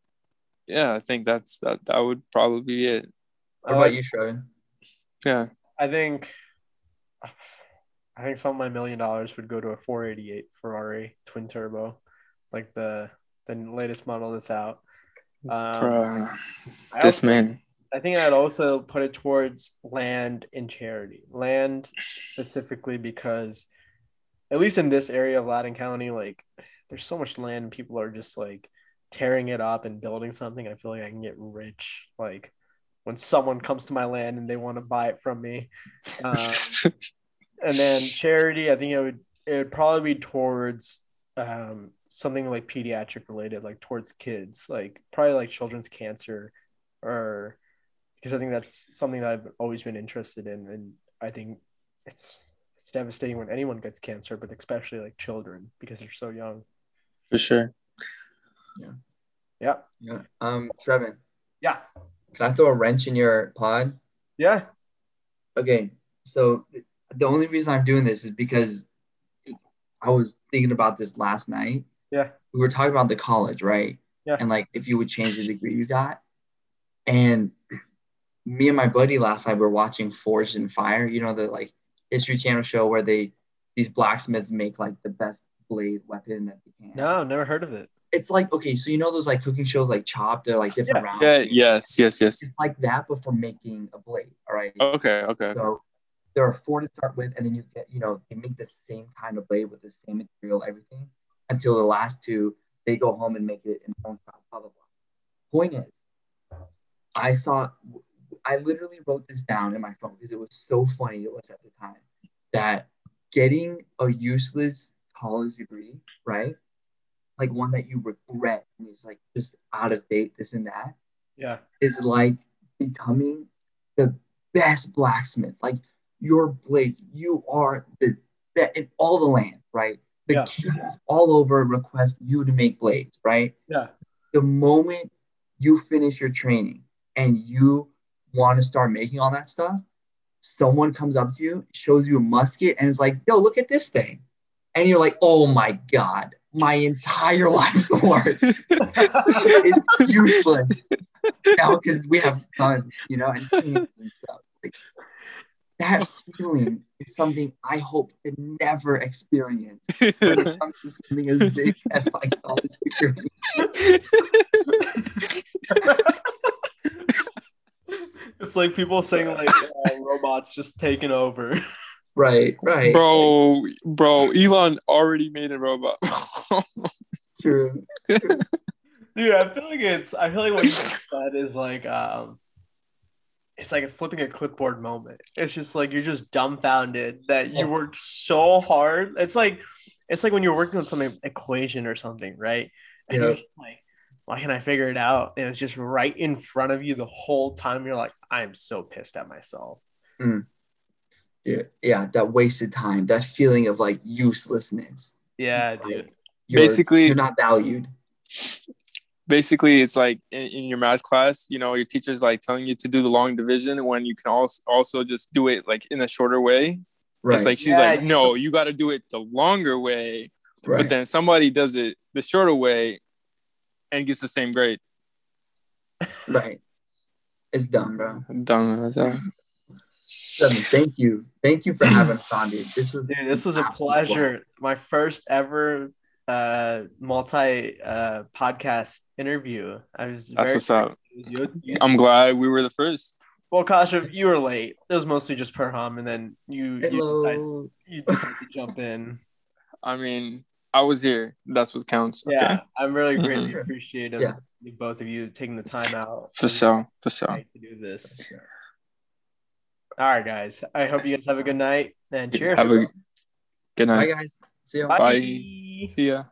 yeah i think that's that that would probably be it What I about like- you, Shrevin? Yeah I think I think some of my million dollars would go to a 488 Ferrari twin turbo, like the the latest model that's out. Um. I this also- man I think I'd also put it towards land and charity. Land specifically because, at least in this area of Loudoun County, like there's so much land and people are just like tearing it up and building something. I feel like I can get rich. Like when someone comes to my land and they want to buy it from me. Um, and then charity, I think it would it would probably be towards um, something like pediatric related, like towards kids, like probably like children's cancer, or because I think that's something that I've always been interested in, and I think it's it's devastating when anyone gets cancer, but especially like children because they're so young. for sure Yeah, Yeah. Yeah. Um, Shrevin, yeah, can I throw a wrench in your pod? yeah. Okay, so the only reason I'm doing this is because I was thinking about this last night. Yeah. We were talking about the college, right? Yeah. And like if you would change the degree you got. And me and my buddy last night were watching Forged in Fire, you know, the like History Channel show where they these blacksmiths make like the best blade weapon that they can. No, never heard of it. It's like okay, so you know those like cooking shows like Chopped, they're like different Yeah. rounds. Yeah. Yes. Yes. Yes. It's like that, but for making a blade. All right. Okay. Okay. So there are four to start with, and then you get, you know, they make the same kind of blade with the same material, everything, until the last two, they go home and make it in their own style, blah, blah, blah. Point is, I saw, I literally wrote this down in my phone because it was so funny it was at the time that getting a useless college degree, right? Like one that you regret and is like just out of date, this and that, Yeah. is like becoming the best blacksmith. Like your blades, you are the best in all the land, right? The Yeah. kids all over request you to make blades, right? Yeah. The moment you finish your training and you want to start making all that stuff, someone comes up to you, shows you a musket, and is like, yo, look at this thing. And you're like, oh my God, my entire life's work is useless now because we have guns, you know, and and stuff. Like, that feeling is something I hope to never experience when it comes to something as big as my college degree. it's like people saying like uh, robots just taking over. Right, right. bro, bro, Elon already made a robot. True. Dude, I feel like it's I feel like what you said is like um it's like a flipping a clipboard moment. It's just like you're just dumbfounded that you Yeah. worked so hard. It's like it's like when you're working on some equation or something, right? And Yeah. you're just like, why can't I figure it out? And it's just right in front of you the whole time. You're like, I'm so pissed at myself. Yeah, yeah, that wasted time, that feeling of like uselessness. Yeah, Like, dude. You're, Basically- you're not valued. Basically, it's like in, in your math class, you know, your teacher's like telling you to do the long division when you can also also just do it like in a shorter way. Right. It's like she's Yeah, like, no, you got to do it the longer way. right. But then somebody does it the shorter way and gets the same grade. right. It's dumb, bro. Dumb as hell. Seven, thank you. Thank you for having us on, dude. This was Dude, this was a pleasure. blast. My first ever uh multi uh podcast interview. I was That's very what's up. You- you- I'm glad we were the first. well, Kasha, you were late. It was mostly just Perham, and then you you decided, Hello. you decided to jump in. I mean, I was here. That's what counts. Okay. Yeah, I'm really greatly Mhm. appreciate Yeah. both of you taking the time out For sure. For sure. to do this. All right, guys. I hope you guys have a good night and cheers. Have a good Bye, night. guys. See you. Bye. Bye. See ya.